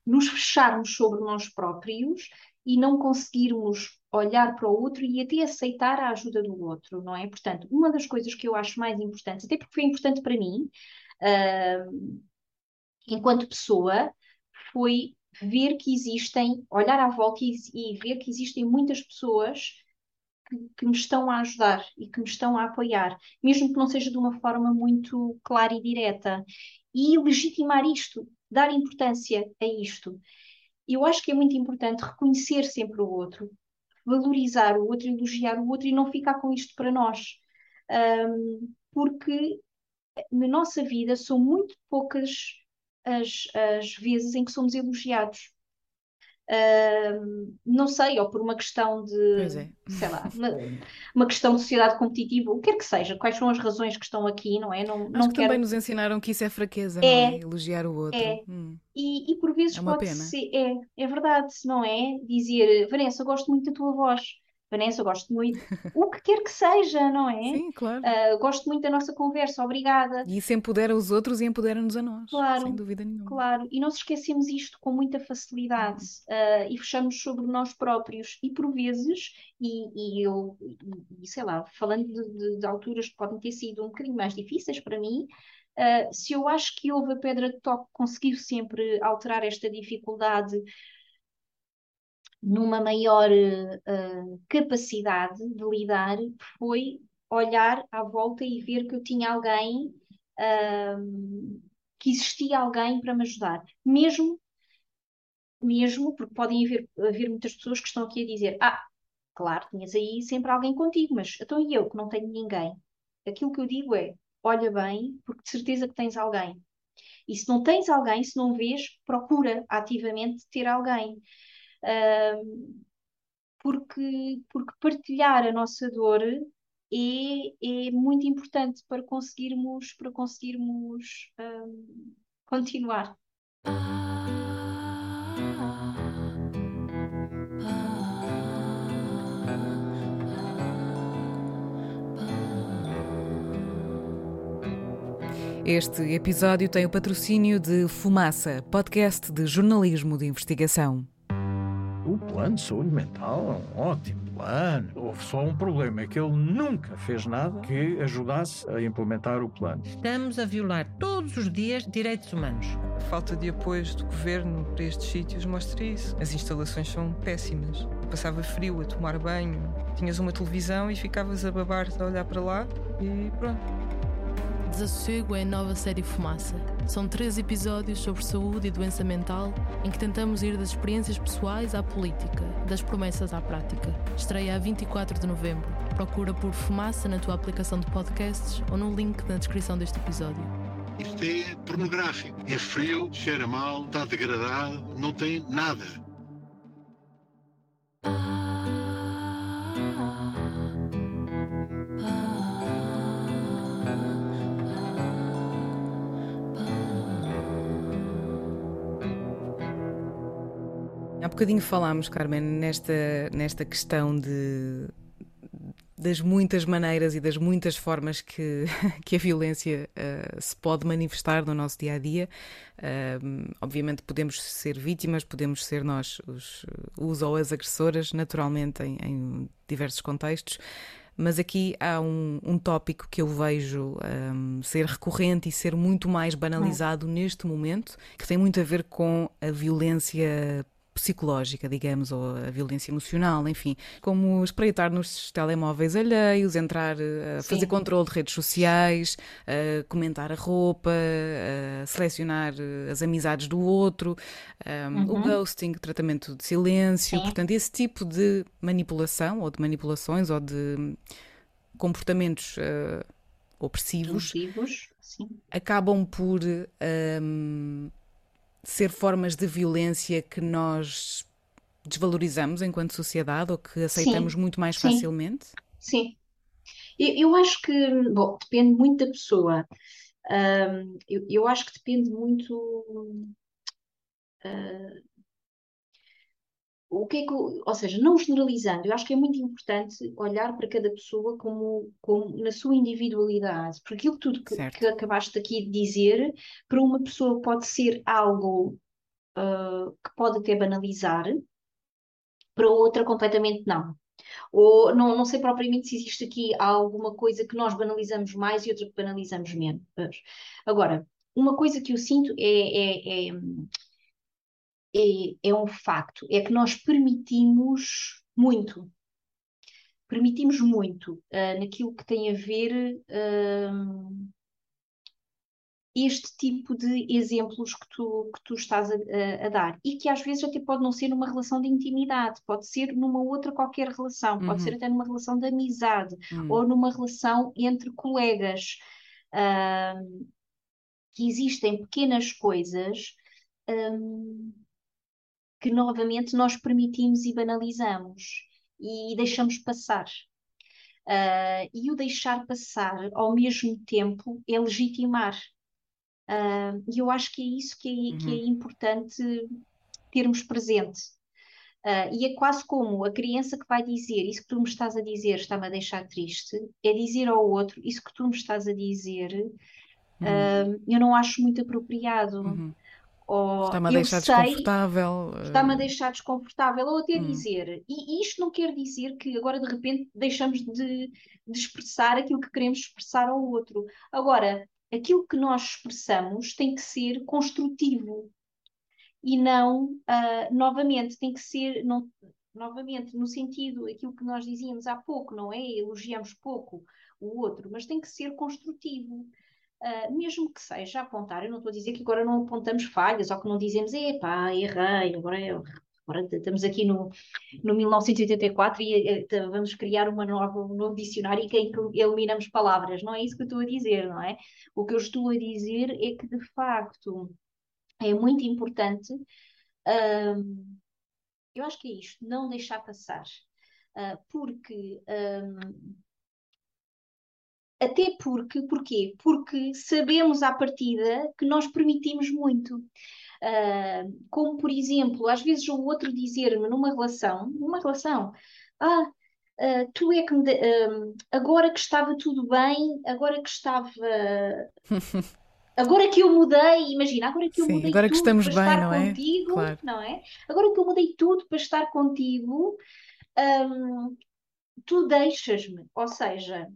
nos fecharmos sobre nós próprios e não conseguirmos olhar para o outro e até aceitar a ajuda do outro, não é? Portanto, uma das coisas que eu acho mais importantes, até porque foi importante para mim, uh, enquanto pessoa, foi ver que existem, olhar à volta e, e ver que existem muitas pessoas que, me estão a ajudar e que me estão a apoiar, mesmo que não seja de uma forma muito clara e direta. E legitimar isto, dar importância a isto. Eu acho que é muito importante reconhecer sempre o outro, valorizar o outro, elogiar o outro e não ficar com isto para nós. Um, porque na nossa vida são muito poucas as, as vezes em que somos elogiados. Uh, não sei, ou por uma questão de, é. sei lá, uma, uma, questão de sociedade competitiva, o que quer que seja, quais são as razões que estão aqui, não é? Não, Acho não que quero... também nos ensinaram que isso é fraqueza, é, não é? Elogiar o outro. É. Hum. E, e, por vezes é pode pena. ser, é, é verdade, não é? Dizer, Vanessa, gosto muito da tua voz. Vanessa, gosto muito. O que quer que seja, não é? Sim, claro. Uh, gosto muito da nossa conversa, obrigada. E isso empodera os outros e empodera-nos a nós. Claro. Sem dúvida nenhuma. Claro. E nós esquecemos isto com muita facilidade uh, e fechamos sobre nós próprios. E por vezes, e, e eu, e, sei lá, falando de, de, de, alturas que podem ter sido um bocadinho mais difíceis para mim. Uh, se eu acho que houve a pedra de toque, conseguiu sempre alterar esta dificuldade numa maior uh, capacidade de lidar foi olhar à volta e ver que eu tinha alguém, uh, que existia alguém para me ajudar. Mesmo, mesmo, porque podem haver, haver muitas pessoas que estão aqui a dizer: Ah, claro, tinhas aí sempre alguém contigo, mas então e eu que não tenho ninguém? Aquilo que eu digo é: olha bem, porque de certeza que tens alguém. E se não tens alguém, se não vês, procura ativamente ter alguém porque, porque partilhar a nossa dor é, é muito importante para conseguirmos, para conseguirmos um, continuar. Este episódio tem o patrocínio de Fumaça, podcast de jornalismo de investigação. O plano de saúde mental é um ótimo plano. Houve só um problema, é que ele nunca fez nada que ajudasse a implementar o plano. Estamos a violar todos os dias direitos humanos. A falta de apoios do governo para estes sítios mostra isso. As instalações são péssimas. Passava frio a tomar banho, tinhas uma televisão e ficavas a babar a olhar para lá e pronto. Desassossego é a nova série Fumaça. São três episódios sobre saúde e doença mental em que tentamos ir das experiências pessoais à política, das promessas à prática. Estreia a 24 de novembro. Procura por Fumaça na tua aplicação de podcasts ou no link na descrição deste episódio. Isto é pornográfico. É frio, cheira mal, está degradado, não tem nada. Bocadinho falámos, Carmen, nesta, nesta questão de, das muitas maneiras e das muitas formas que, que a violência uh, se pode manifestar no nosso dia a dia. Uh, obviamente, podemos ser vítimas, podemos ser nós os, os ou as agressoras, naturalmente, em, em diversos contextos. Mas aqui há um, um tópico que eu vejo um, ser recorrente e ser muito mais banalizado neste momento, que tem muito a ver com a violência psicológica, digamos, ou a violência emocional, enfim, como espreitar nos telemóveis alheios, entrar eh, a fazer Sim. controle de redes sociais, a comentar a roupa, a selecionar eh, as amizades do outro, um, uhum. o ghosting, tratamento de silêncio, Sim. portanto, esse tipo de manipulação ou de manipulações ou de comportamentos uh, opressivos acabam por um, ser formas de violência que nós desvalorizamos enquanto sociedade ou que aceitamos sim, muito mais facilmente? Sim. Eu, eu, acho que, bom, depende muito da pessoa. Eu, eu, acho que depende muito. Uh, o que é que, ou seja, não generalizando, eu acho que é muito importante olhar para cada pessoa como, como na sua individualidade, porque aquilo tudo que, que acabaste aqui de dizer, para uma pessoa pode ser algo uh, que pode até banalizar, para outra completamente não. Ou não, não sei propriamente se existe aqui alguma coisa que nós banalizamos mais e outra que banalizamos menos. Agora, uma coisa que eu sinto é, é, é, é, é um facto, é que nós permitimos muito. Permitimos muito uh, naquilo que tem a ver uh, este tipo de exemplos que tu, que tu estás a, a, dar e que às vezes até pode não ser numa relação de intimidade, pode ser numa outra qualquer relação, pode ser uhum. até numa relação de amizade uhum. ou numa relação entre colegas. Uh, que existem pequenas coisas um, que novamente nós permitimos e banalizamos e deixamos passar. Uh, e o deixar passar ao mesmo tempo é legitimar. Uh, e eu acho que é isso que é, uhum. que é uhum. importante termos presente. Uh, e é quase como a criança que vai dizer isso que tu me estás a dizer está-me a deixar triste, é dizer ao outro isso que tu me estás a dizer, uhum. uh, eu não acho muito apropriado. Uhum. Está-me a deixar sei, desconfortável. Está-me a deixar desconfortável, ou até uhum. dizer. E isto não quer dizer que agora de repente deixamos de, de expressar aquilo que queremos expressar ao outro. Agora, aquilo que nós expressamos tem que ser construtivo e não, uh, novamente, tem que ser, não, novamente, no sentido, aquilo que nós dizíamos há pouco, não é? Elogiamos pouco o outro, mas tem que ser construtivo. Uh, mesmo que seja apontar, eu não estou a dizer que agora não apontamos falhas ou que não dizemos, epá, errei, agora eu Agora estamos aqui no, no 1984 e uh, vamos criar uma nova, um novo dicionário em que eliminamos palavras. Não é isso que eu estou a dizer, não é? O que eu estou a dizer é que, de facto, é muito importante. Eu acho que é isto, não deixar passar. Uh, porque. Um, até porque, porquê? Porque sabemos à partida que nós permitimos muito. Uh, como, por exemplo, às vezes o outro dizer-me numa relação, numa relação, ah, uh, tu é que me. De, uh, agora que estava tudo bem, agora que estava. Agora que eu mudei, imagina, agora que eu Sim, mudei agora que estamos para bem, estar não é? contigo, claro. não é? Agora que eu mudei tudo para estar contigo, um, tu deixas-me, ou seja,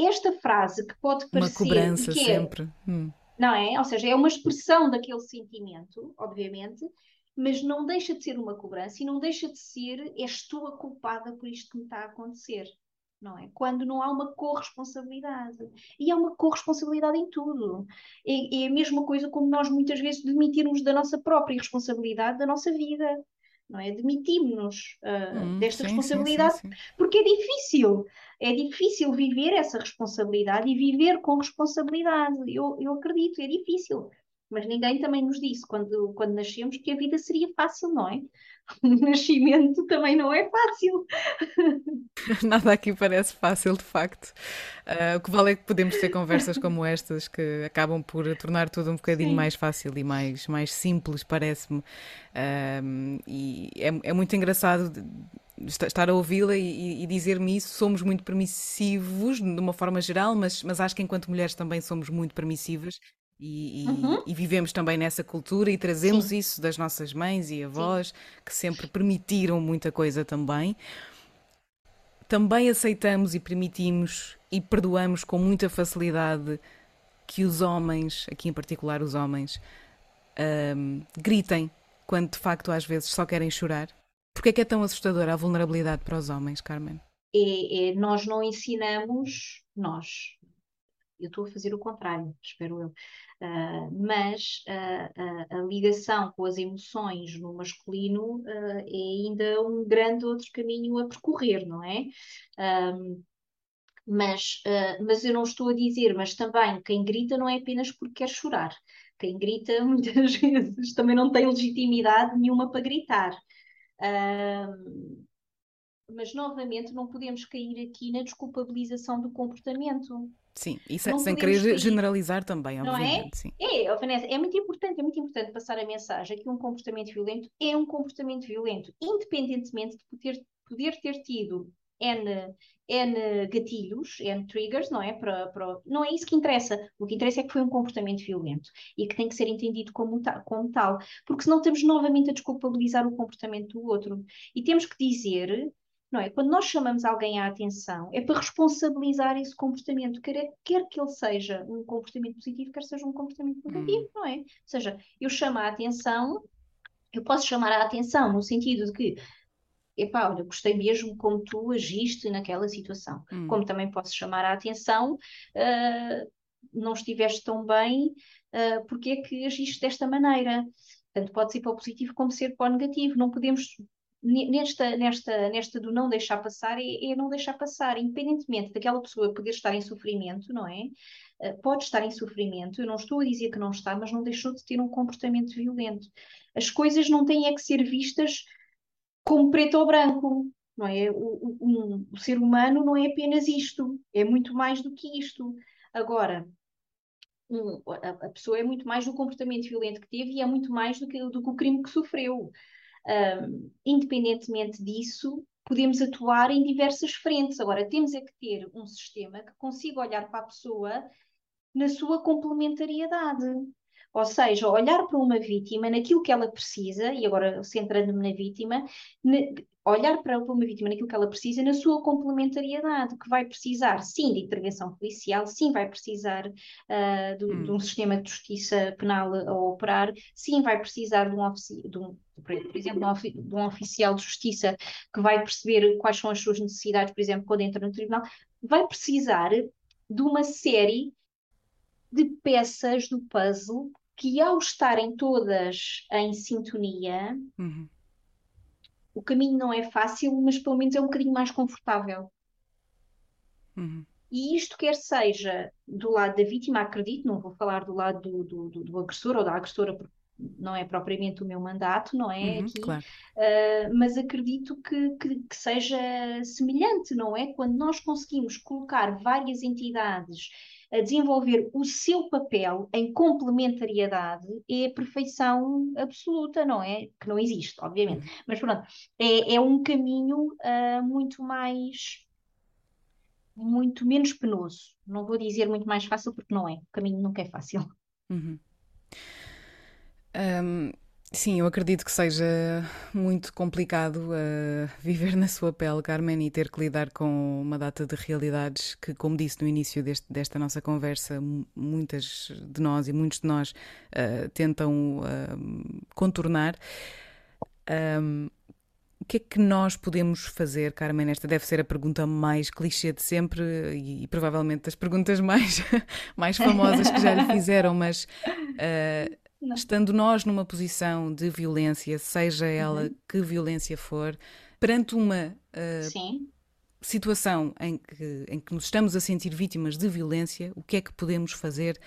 esta frase que pode parecer uma cobrança que é, sempre. Hum não é? Ou seja, é uma expressão daquele sentimento, obviamente, mas não deixa de ser uma cobrança e não deixa de ser és tu a culpada por isto que me está a acontecer. Não é? Quando não há uma corresponsabilidade. E há uma corresponsabilidade em tudo. É, é a mesma coisa como nós muitas vezes demitirmos da nossa própria responsabilidade da nossa vida não é? Demitimos-nos uh, hum, desta sim, responsabilidade sim, sim, porque é difícil, é difícil viver essa responsabilidade e viver com responsabilidade. Eu, eu acredito, é difícil. Mas ninguém também nos disse quando, quando nascemos que a vida seria fácil, não é? O nascimento também não é fácil. Nada aqui parece fácil, de facto. Uh, o que vale é que podemos ter conversas como estas que acabam por tornar tudo um bocadinho Sim. mais fácil e mais, mais simples, parece-me. Uh, e é, é muito engraçado estar a ouvi-la e, e dizer-me isso. Somos muito permissivos, de uma forma geral, mas, mas acho que enquanto mulheres também somos muito permissivas e, e, uhum. e, vivemos também nessa cultura e trazemos Sim. isso das nossas mães e avós, Sim. que sempre permitiram muita coisa também. Também aceitamos e permitimos e perdoamos com muita facilidade que os homens, aqui em particular os homens, um, gritem quando de facto às vezes só querem chorar. Porquê é que é tão assustadora a vulnerabilidade para os homens, Carmen? É, é, nós não ensinamos, nós, eu estou a fazer o contrário, espero eu. Uh, mas uh, a, a, ligação com as emoções no masculino uh, é ainda um grande outro caminho a percorrer, não é? Um, mas, mas eu não estou a dizer, mas também quem grita não é apenas porque quer chorar. Quem grita muitas vezes também não tem legitimidade nenhuma para gritar. Mas novamente não podemos cair aqui na desculpabilização do comportamento. Sim, e sem, sem querer cair. generalizar também, não é? obviamente. É? Sim. É, Vanessa, é muito importante, é muito importante passar a mensagem que um comportamento violento é um comportamento violento, independentemente de poder, poder ter tido N, N gatilhos, N triggers, não é? Para, para, não é isso que interessa. O que interessa é que foi um comportamento violento e que tem que ser entendido como, como tal, porque senão estamos novamente a desculpabilizar o comportamento do outro. E temos que dizer não é? Quando nós chamamos alguém à atenção, é para responsabilizar esse comportamento, quer, quer que ele seja um comportamento positivo, quer seja um comportamento negativo, hum. não é? Ou seja, eu chamo a atenção, eu posso chamar a atenção no sentido de que epá, olha, gostei mesmo como tu agiste naquela situação. Hum. Como também posso chamar a atenção, uh, não estiveste tão bem, uh, porque é que agiste desta maneira? Tanto pode ser para o positivo como ser para o negativo. Não podemos nesta, nesta, nesta do não deixar passar, é, é, não deixar passar, independentemente daquela pessoa poder estar em sofrimento, não é? Uh, pode estar em sofrimento, eu não estou a dizer que não está, mas não deixou de ter um comportamento violento. As coisas não têm é que ser vistas como preto ou branco, não é? O, o, o ser humano não é apenas isto, é muito mais do que isto. Agora, a, a, pessoa é muito mais do comportamento violento que teve e é muito mais do que, do que o crime que sofreu. Um, independentemente disso, podemos atuar em diversas frentes. Agora, temos é que ter um sistema que consiga olhar para a pessoa na sua complementariedade. Ou seja, olhar para uma vítima naquilo que ela precisa, e agora centrando-me na vítima, olhar para uma vítima naquilo que ela precisa, na sua complementariedade, que vai precisar, sim, de intervenção policial, sim, vai precisar uh, de, hum. de, um sistema de justiça penal a operar, sim, vai precisar de um, de um por exemplo, de um oficial de justiça que vai perceber quais são as suas necessidades, por exemplo, quando entra no tribunal, vai precisar de uma série de peças do puzzle que ao estarem todas em sintonia, uhum. O caminho não é fácil, mas pelo menos é um bocadinho mais confortável. Uhum. E isto quer seja do lado da vítima, acredito, não vou falar do lado do, do, do, do agressor ou da agressora, porque não é propriamente o meu mandato, não é? Uhum, aqui, claro. uh, mas acredito que, que, que, seja semelhante, não é? Quando nós conseguimos colocar várias entidades a desenvolver o seu papel em complementariedade é a perfeição absoluta, não é? Que não existe, obviamente. Uhum. Mas pronto, é, é um caminho uh, muito mais. muito menos penoso. Não vou dizer muito mais fácil, porque não é. O caminho nunca é fácil. Uhum. Um, Sim, eu acredito que seja muito complicado uh, viver na sua pele, Carmen, e ter que lidar com uma data de realidades que, como disse no início deste, desta nossa conversa, muitas de nós e muitos de nós uh, tentam uh, contornar. Um, o que é que nós podemos fazer, Carmen? Esta deve ser a pergunta mais clichê de sempre e, e provavelmente das perguntas mais, mais famosas que já lhe fizeram, mas não. Estando nós numa posição de violência, seja ela uhum. que violência for, perante uma uh, situação em que, em que nos estamos a sentir vítimas de violência, o que é que podemos fazer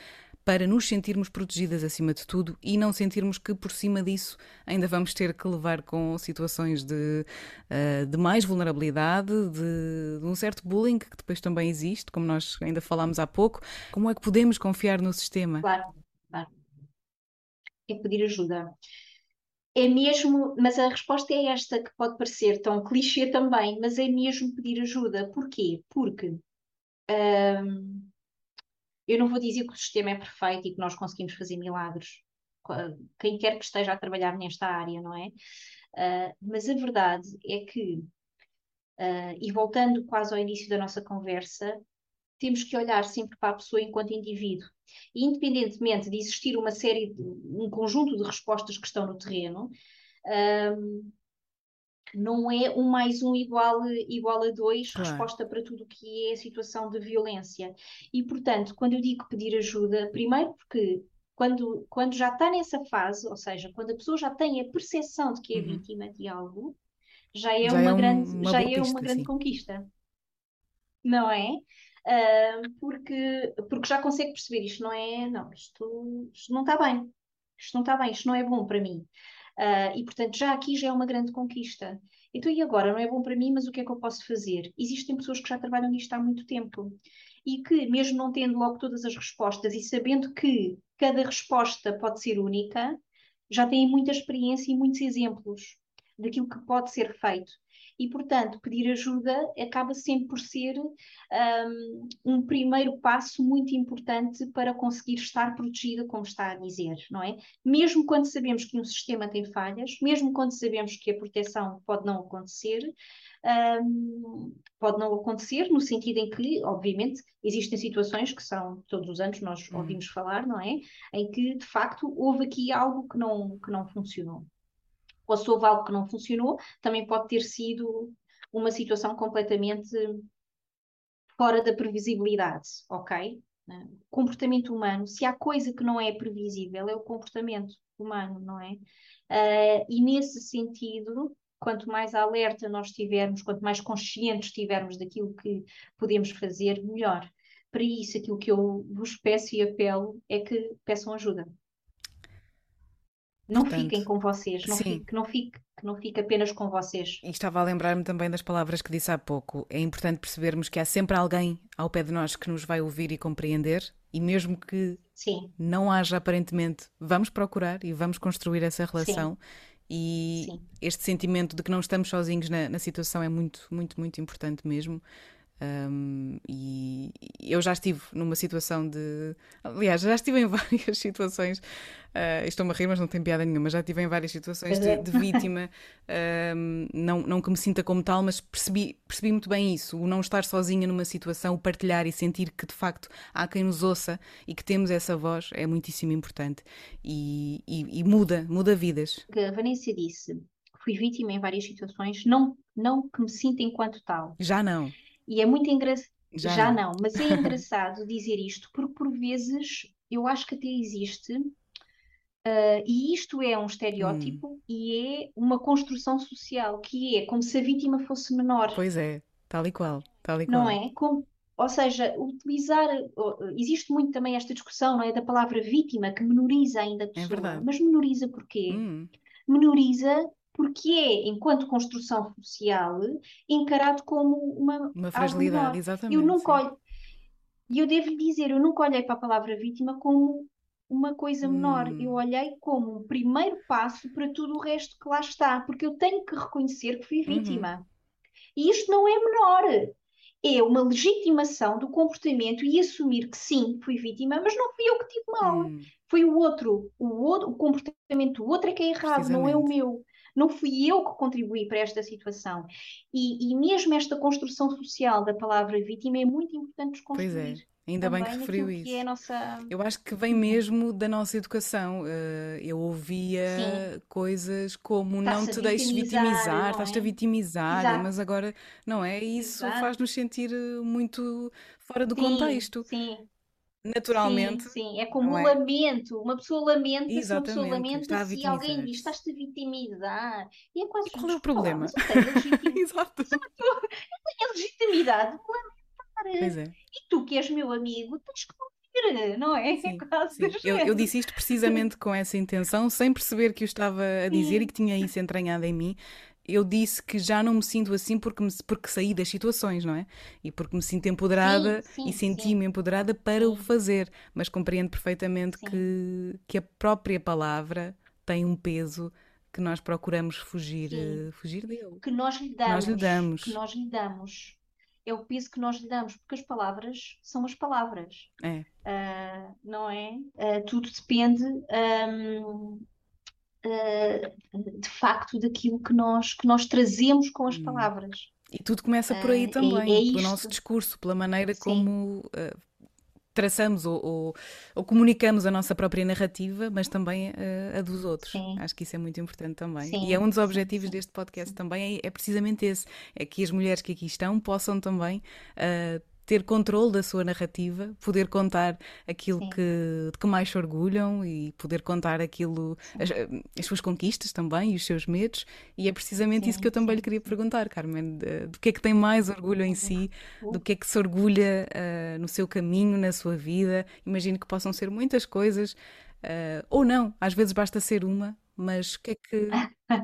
para nos sentirmos protegidas acima de tudo e não sentirmos que por cima disso ainda vamos ter que levar com situações de, uh, de mais vulnerabilidade, de, de, um certo bullying que depois também existe, como nós ainda falámos há pouco. Como é que podemos confiar no sistema? Claro é pedir ajuda. É mesmo, mas a resposta é esta, que pode parecer tão clichê também, mas é mesmo pedir ajuda. Porquê? Porque hum, eu não vou dizer que o sistema é perfeito e que nós conseguimos fazer milagres. Quem quer que esteja a trabalhar nesta área, não é? Uh, mas a verdade é que, uh, e voltando quase ao início da nossa conversa, temos que olhar sempre para a pessoa enquanto indivíduo. E independentemente de existir uma série, de, um conjunto de respostas que estão no terreno, um, não é um mais um igual, igual a dois, claro. resposta para tudo o que é a situação de violência. E, portanto, quando eu digo pedir ajuda, primeiro porque quando, quando já está nessa fase, ou seja, quando a pessoa já tem a percepção de que é uhum. vítima de algo, já é já uma, é um, grande, uma já é uma grande conquista. Não é? Uh, porque, porque já consegue perceber isto não é, não, isto, isto não está bem, isto não está bem, isto não é bom para mim. Uh, e portanto, já aqui já é uma grande conquista. Então, e agora? Não é bom para mim, mas o que é que eu posso fazer? Existem pessoas que já trabalham nisto há muito tempo e que, mesmo não tendo logo todas as respostas e sabendo que cada resposta pode ser única, já têm muita experiência e muitos exemplos daquilo que pode ser feito. E, portanto, pedir ajuda acaba sempre por ser um, um, primeiro passo muito importante para conseguir estar protegida, como está a dizer, não é? Mesmo quando sabemos que um sistema tem falhas, mesmo quando sabemos que a proteção pode não acontecer, um, pode não acontecer, no sentido em que, obviamente, existem situações que são, todos os anos nós uhum. ouvimos falar, não é? Em que, de facto, houve aqui algo que não, que não funcionou. Ou se houve algo que não funcionou, também pode ter sido uma situação completamente fora da previsibilidade, ok? Comportamento humano, se há coisa que não é previsível, é o comportamento humano, não é? Uh, e nesse sentido, quanto mais alerta nós estivermos, quanto mais conscientes estivermos daquilo que podemos fazer, melhor. Para isso, aquilo que eu vos peço e apelo é que peçam ajuda. Não Portanto, fiquem com vocês, não fique, não fique, que não fique apenas com vocês. E estava a lembrar-me também das palavras que disse há pouco. É importante percebermos que há sempre alguém ao pé de nós que nos vai ouvir e compreender, e mesmo que Sim. não haja aparentemente, vamos procurar e vamos construir essa relação. Sim. E Sim. este sentimento de que não estamos sozinhos na, na situação é muito, muito, muito importante mesmo. Um, e eu já estive numa situação de. Aliás, já estive em várias situações. Uh, Estou-me a rir, mas não tem piada nenhuma. Já estive em várias situações de, é. de vítima. Um, não, não que me sinta como tal, mas percebi, percebi muito bem isso. O não estar sozinha numa situação, o partilhar e sentir que de facto há quem nos ouça e que temos essa voz é muitíssimo importante. E, e, e muda, muda vidas. Que a Vanessa disse. Fui vítima em várias situações, não, não que me sinta enquanto tal. Já não. E é muito engraçado. Já, Já não. não. mas é engraçado dizer isto, porque por vezes eu acho que até existe, uh, e isto é um estereótipo hum. e é uma construção social, que é como se a vítima fosse menor. Pois é, tal e qual. Tal e qual. Não é? Como, ou seja, utilizar. Existe muito também esta discussão, não é? Da palavra vítima, que menoriza ainda a é pessoa. É. Mas menoriza porquê? Hum. Menoriza porque é, enquanto construção social, encarado como uma, uma fragilidade, exatamente. Eu nunca olho, e eu devo dizer, eu nunca olhei para a palavra vítima como uma coisa menor. Hum. Eu olhei como um primeiro passo para tudo o resto que lá está, porque eu tenho que reconhecer que fui uhum. vítima. Uhum. E isto não é menor. É uma legitimação do comportamento e assumir que sim, fui vítima, mas não fui eu que tive mal. Hum. Foi o outro. O, outro, o comportamento do outro é que é errado, não é o meu não fui eu que contribuí para esta situação. E, e mesmo esta construção social da palavra vítima é muito importante desconstruir. Pois é. Ainda bem que referiu isso. Que é nossa... Eu acho que vem mesmo da nossa educação. Uh, eu ouvia Sim. coisas como não te deixes vitimizar, estás-te é? a vitimizar, Exato. mas agora não é? Isso faz-nos sentir muito fora do sim, contexto. Sim naturalmente. Sim, sim. é como um é? lamento. Uma pessoa lamenta se uma pessoa lamenta se alguém diz estás-te a vitimizar. E é quase e qual é o problema? Exato. Eu tenho legitimidade de lamentar. Pois é. E tu que és meu amigo, tens que ouvir, não é? Sim, é sim. Eu, eu, disse isto precisamente com essa intenção, sem perceber que o estava a dizer e que tinha isso entranhado em mim eu disse que já não me sinto assim porque, me, porque saí das situações, não é? E porque me sinto empoderada sim, sim, e senti-me empoderada para sim. o fazer. Mas compreendo perfeitamente que, que a própria palavra tem um peso que nós procuramos fugir, uh, fugir dele. Que nós lhe damos. Nós lhe damos. Que nós lhe damos. É o peso que nós lhe damos, porque as palavras são as palavras. É. Uh, não é? Uh, tudo depende. Um, uh, de facto daquilo que nós, que nós trazemos com as hum. palavras. E tudo começa por aí uh, também, é, é pelo nosso discurso, pela maneira Sim. como uh, traçamos ou, ou, ou, comunicamos a nossa própria narrativa, mas também uh, a dos outros. Sim. Acho que isso é muito importante também. Sim. E é um dos objetivos Sim. deste podcast também, é, é, precisamente esse: é que as mulheres que aqui estão possam também uh, ter controle da sua narrativa, poder contar aquilo que, de que mais se orgulham e poder contar aquilo, as, as, suas conquistas também e os seus medos. E é precisamente sim, isso que eu também lhe queria perguntar, Carmen: do que é que tem mais orgulho em si, do que é que se orgulha uh, no seu caminho, na sua vida. Imagino que possam ser muitas coisas, uh, ou não, às vezes basta ser uma, mas o que é que,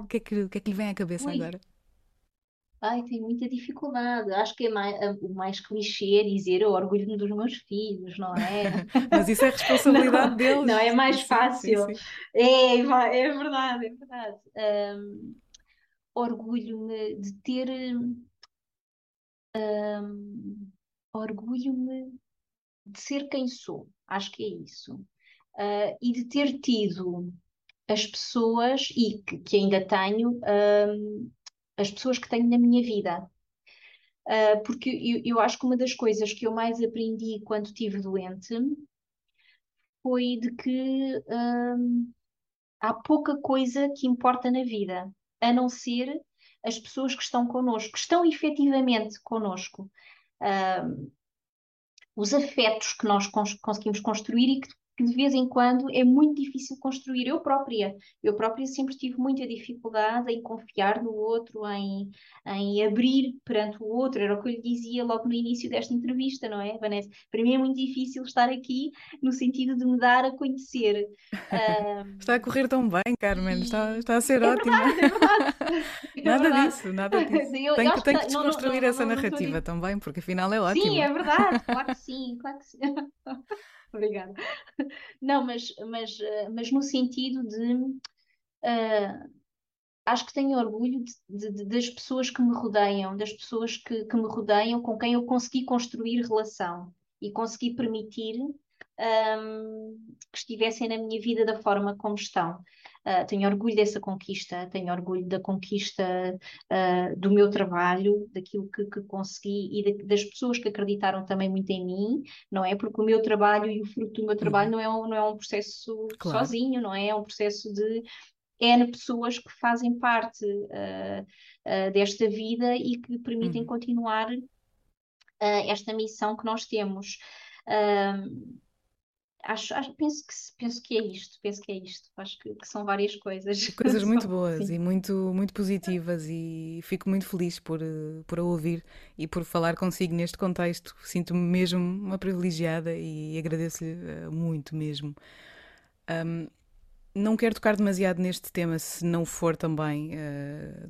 que, é que, que, é que lhe vem à cabeça Ui. agora? Ai, tenho muita dificuldade. Acho que é mais, o mais clichê é dizer eu orgulho-me dos meus filhos, não é? Mas isso é responsabilidade não, deles. Não, é mais fácil. Sim, sim. É, é verdade, é verdade. Um, orgulho-me de ter. Um, orgulho-me de ser quem sou, acho que é isso. Uh, e de ter tido as pessoas, e que, que ainda tenho, um, as pessoas que tenho na minha vida. Uh, porque eu, eu, acho que uma das coisas que eu mais aprendi quando estive doente foi de que um, há pouca coisa que importa na vida, a não ser as pessoas que estão connosco, que estão efetivamente connosco. Um, os afetos que nós cons conseguimos construir e que que de vez em quando é muito difícil construir. Eu própria, eu própria sempre tive muita dificuldade em confiar no outro, em, em abrir perante o outro. Era o que eu lhe dizia logo no início desta entrevista, não é, Vanessa? Para mim é muito difícil estar aqui no sentido de me dar a conhecer. Um... está a correr tão bem, Carmen, está, está a ser é ótima. Verdade, é verdade. É nada verdade. disso, nada disso. Eu, tem eu que, tem que não, não, desconstruir não, essa não, narrativa também, porque afinal é ótimo. Sim, é verdade, claro que sim, claro que sim. Obrigada. Não, mas, mas, eh, mas no sentido de. Uh, acho que tenho orgulho de, de, das pessoas que me rodeiam, das pessoas que, que, me rodeiam, com quem eu consegui construir relação e consegui permitir um, que estivessem na minha vida da forma como estão. Uh, tenho orgulho dessa conquista, tenho orgulho da conquista uh, do meu trabalho, daquilo que, que consegui e de, das pessoas que acreditaram também muito em mim, não é? Porque o meu trabalho e o fruto do meu trabalho uhum. não, é um, não é um processo claro. sozinho, não é? É um processo de N pessoas que fazem parte uh, desta vida e que permitem uhum. continuar esta missão que nós temos. Acho, acho, penso, que, penso que é isto, penso que é isto. Acho que, que são várias coisas. Coisas muito boas Sim. e muito, muito positivas e fico muito feliz por, por a ouvir e por falar consigo neste contexto. Sinto-me mesmo uma privilegiada e agradeço-lhe uh, muito mesmo. Um, não quero tocar demasiado neste tema se não for também uh,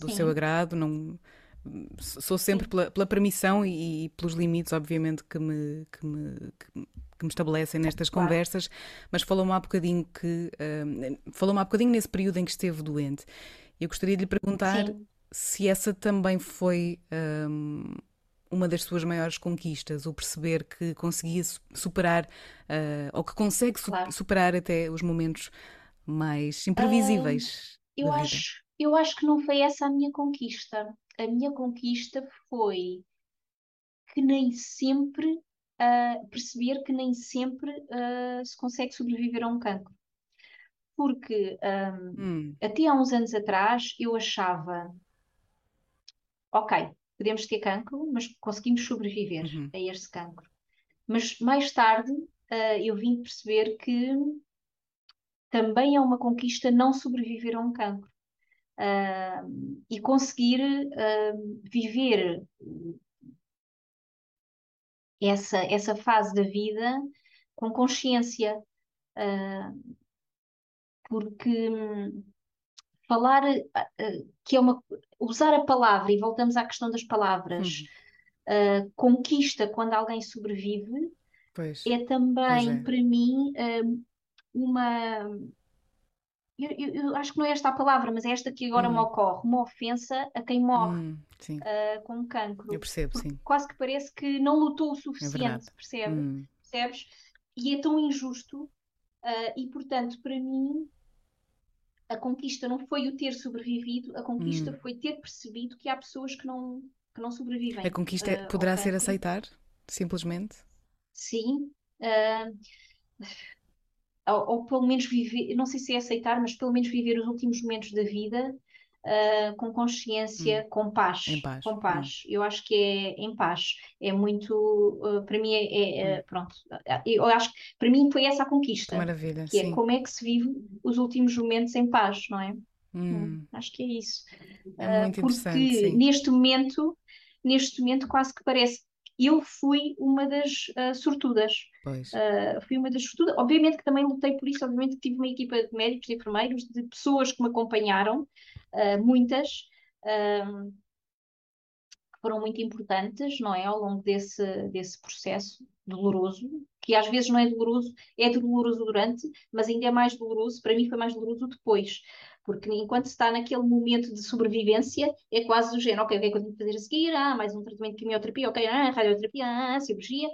do Sim. seu agrado, não sou sempre pela, pela, permissão e, e, pelos limites, obviamente, que me, que me, que, que me estabelecem nestas claro. conversas, mas falou-me há bocadinho que uh, falou-me há bocadinho nesse período em que esteve doente. Eu gostaria de lhe perguntar Sim. se essa também foi um, uma das suas maiores conquistas, o perceber que conseguia superar uh, ou que consegue claro. superar até os momentos mais imprevisíveis. eu acho, eu acho que não foi essa a minha conquista. A minha conquista foi que nem sempre uh, perceber que nem sempre uh, se consegue sobreviver a um cancro. Porque um, hum. até há uns anos atrás eu achava, ok, podemos ter cancro, mas conseguimos sobreviver uhum. a este cancro. Mas mais tarde uh, eu vim perceber que também é uma conquista não sobreviver a um cancro. Uh, e conseguir uh, viver essa, essa fase da vida com consciência, uh, porque hum, falar uh, que é uma usar a palavra e voltamos à questão das palavras uh, conquista quando alguém sobrevive pois, é também é. para mim uma eu, eu, eu, acho que não é esta a palavra, mas é esta que agora hum. me ocorre, uma ofensa a quem morre hum, uh, com cancro. Eu percebo, sim. Quase que parece que não lutou o é suficiente, é percebe? Hum. percebes? E é tão injusto, uh, e portanto, para mim, a conquista não foi o ter sobrevivido, a conquista hum. foi ter percebido que há pessoas que não, que não sobrevivem. A conquista uh, poderá ser aceitar, simplesmente? Sim. Ou, ou, pelo menos viver, não sei se é aceitar, mas pelo menos viver os últimos momentos da vida uh, com consciência, hum. com paz. Paz. Com paz. Hum. Eu acho que é em paz. É muito, uh, para mim, é, é, é hum. pronto. Eu acho que para mim foi essa a conquista. Maravilha. Que é sim. é como é que se vive os últimos momentos em paz, não é? Hum. Acho que é isso. É muito porque sim. neste momento, neste momento quase que parece eu fui uma das uh, sortudas. Uh, fui uma das sortudas. Obviamente que também lutei por isso, obviamente que tive uma equipa de médicos e enfermeiros, de pessoas que me acompanharam, uh, muitas, que foram muito importantes, não é, ao longo desse, desse processo. doloroso, que às vezes não é doloroso, é doloroso durante, mas ainda é mais doloroso, para mim foi mais doloroso depois, porque enquanto está naquele momento de sobrevivência, é quase do género, ok, o que é que eu tenho que fazer a seguir? Ah, mais um tratamento de quimioterapia, ok, ah, radioterapia, ah, cirurgia.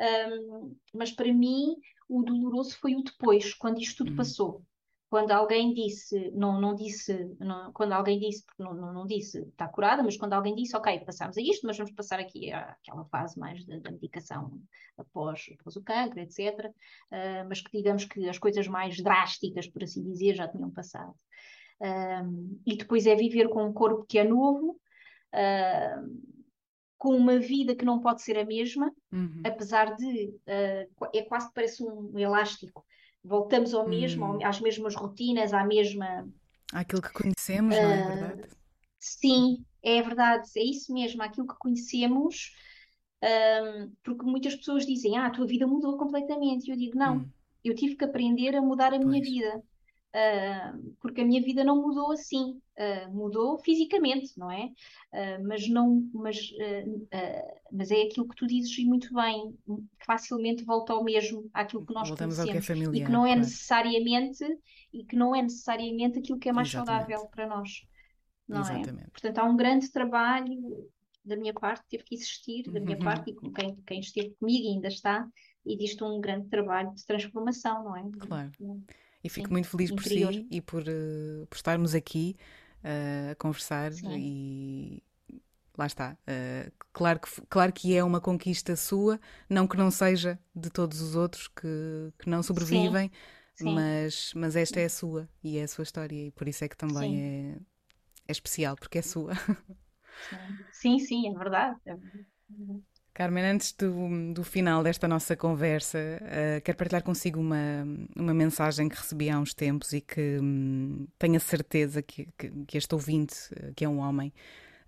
Um, mas para mim, o doloroso foi o depois, quando isto tudo uhum. passou quando alguém disse, não, não disse, não, quando alguém disse, porque não, não, não, disse está curada, mas quando alguém disse, ok, passamos a isto, mas vamos passar aqui àquela fase mais da, da medicação após, após, o cancro, etc. Uh, ah, mas que digamos que as coisas mais drásticas, por assim dizer, já tinham passado. Uh, e depois é viver com um corpo que é novo, uh, com uma vida que não pode ser a mesma, uhum. apesar de, é quase que parece um elástico voltamos ao mesmo, hum. às mesmas rotinas, à mesma. Aquilo que conhecemos, uh, não é ah, verdade? Sim, é verdade, é isso mesmo, aquilo que conhecemos, um, porque muitas pessoas dizem, ah, a tua vida mudou completamente, e eu digo, não, hum. eu tive que aprender a mudar a pois. minha vida. Uh, porque a minha vida não mudou assim, uh, mudou fisicamente, não é? Uh, mas não, mas, mas é aquilo que tu dizes e muito bem, facilmente volta ao mesmo, àquilo que nós Voltamos conhecemos que é familiar, e que não é necessariamente e que não é necessariamente aquilo que é mais Exatamente. saudável para nós, não é? Exatamente. é? Portanto, há um grande trabalho da minha parte, teve que existir da minha uhum. parte e com quem, quem esteve comigo ainda está, e disto um grande trabalho de transformação, não é? Claro. E fico Sim, muito feliz por si e por, uh, por estarmos aqui uh, a conversar Sim. e lá está. Uh, claro, que, claro que é uma conquista sua, não que não seja de todos os outros que, que não sobrevivem, Sim. Mas, mas esta é a sua e é a sua história e por isso é que também é, é especial, porque é sua. Sim, sim, é verdade. É verdade. Carmen, antes do, do final desta nossa conversa, uh, quero partilhar consigo uma, uma mensagem que recebi há uns tempos e que um, tenho a certeza que, que, que, este ouvinte, uh, que é um homem,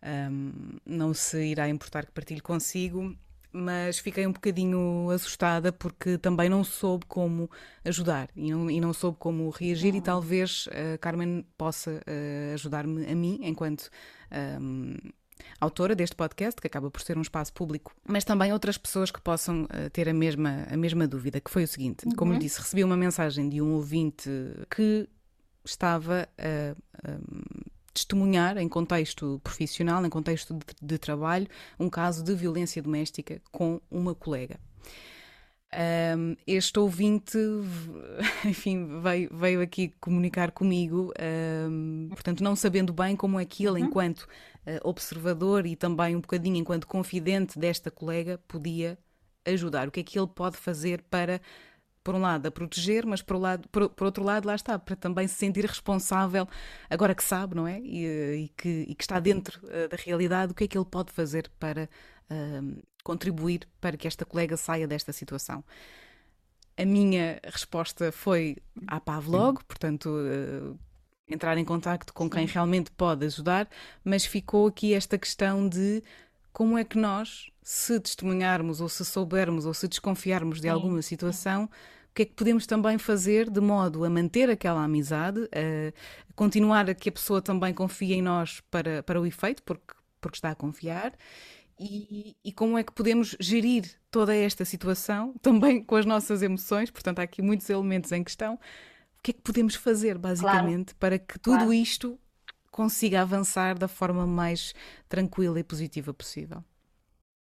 um, não se irá importar que partilhe consigo, mas fiquei um bocadinho assustada porque também não soube como ajudar e não, e não soube como reagir, e talvez uh, Carmen possa ajudar-me a mim, enquanto. Um, autora deste podcast, que acaba por ser um espaço público, mas também outras pessoas que possam uh, ter a mesma, a mesma dúvida, que foi o seguinte: uhum. como lhe disse, recebi uma mensagem de um ouvinte que estava a. testemunhar em contexto profissional, em contexto de, de trabalho, um caso de violência doméstica com uma colega. Um, este ouvinte, enfim, veio, veio aqui comunicar comigo, um, portanto, não sabendo bem como é que ele, uhum. enquanto uh, observador e também um bocadinho enquanto confidente desta colega, podia ajudar. O que é que ele pode fazer para, por um lado, a proteger, mas por, um lado, por, por outro lado, lá está, para também se sentir responsável, agora que sabe, não é? E, e, que, e que, está dentro uh, da realidade, o que é que ele pode fazer para uh, contribuir para que esta colega saia desta situação. A minha resposta foi à Pavlog, portanto, uh, entrar em contacto com quem realmente pode ajudar, mas ficou aqui esta questão de como é que nós, se testemunharmos ou se soubermos ou se desconfiarmos de alguma situação, o que é que podemos também fazer de modo a manter aquela amizade, a continuar a que a pessoa também confie em nós para, para o efeito, porque, porque está a confiar, e, e, como é que podemos gerir toda esta situação também com as nossas emoções. Portanto, há aqui muitos elementos em questão. O que é que podemos fazer, basicamente, claro. para que tudo claro. isto consiga avançar da forma mais tranquila e positiva possível?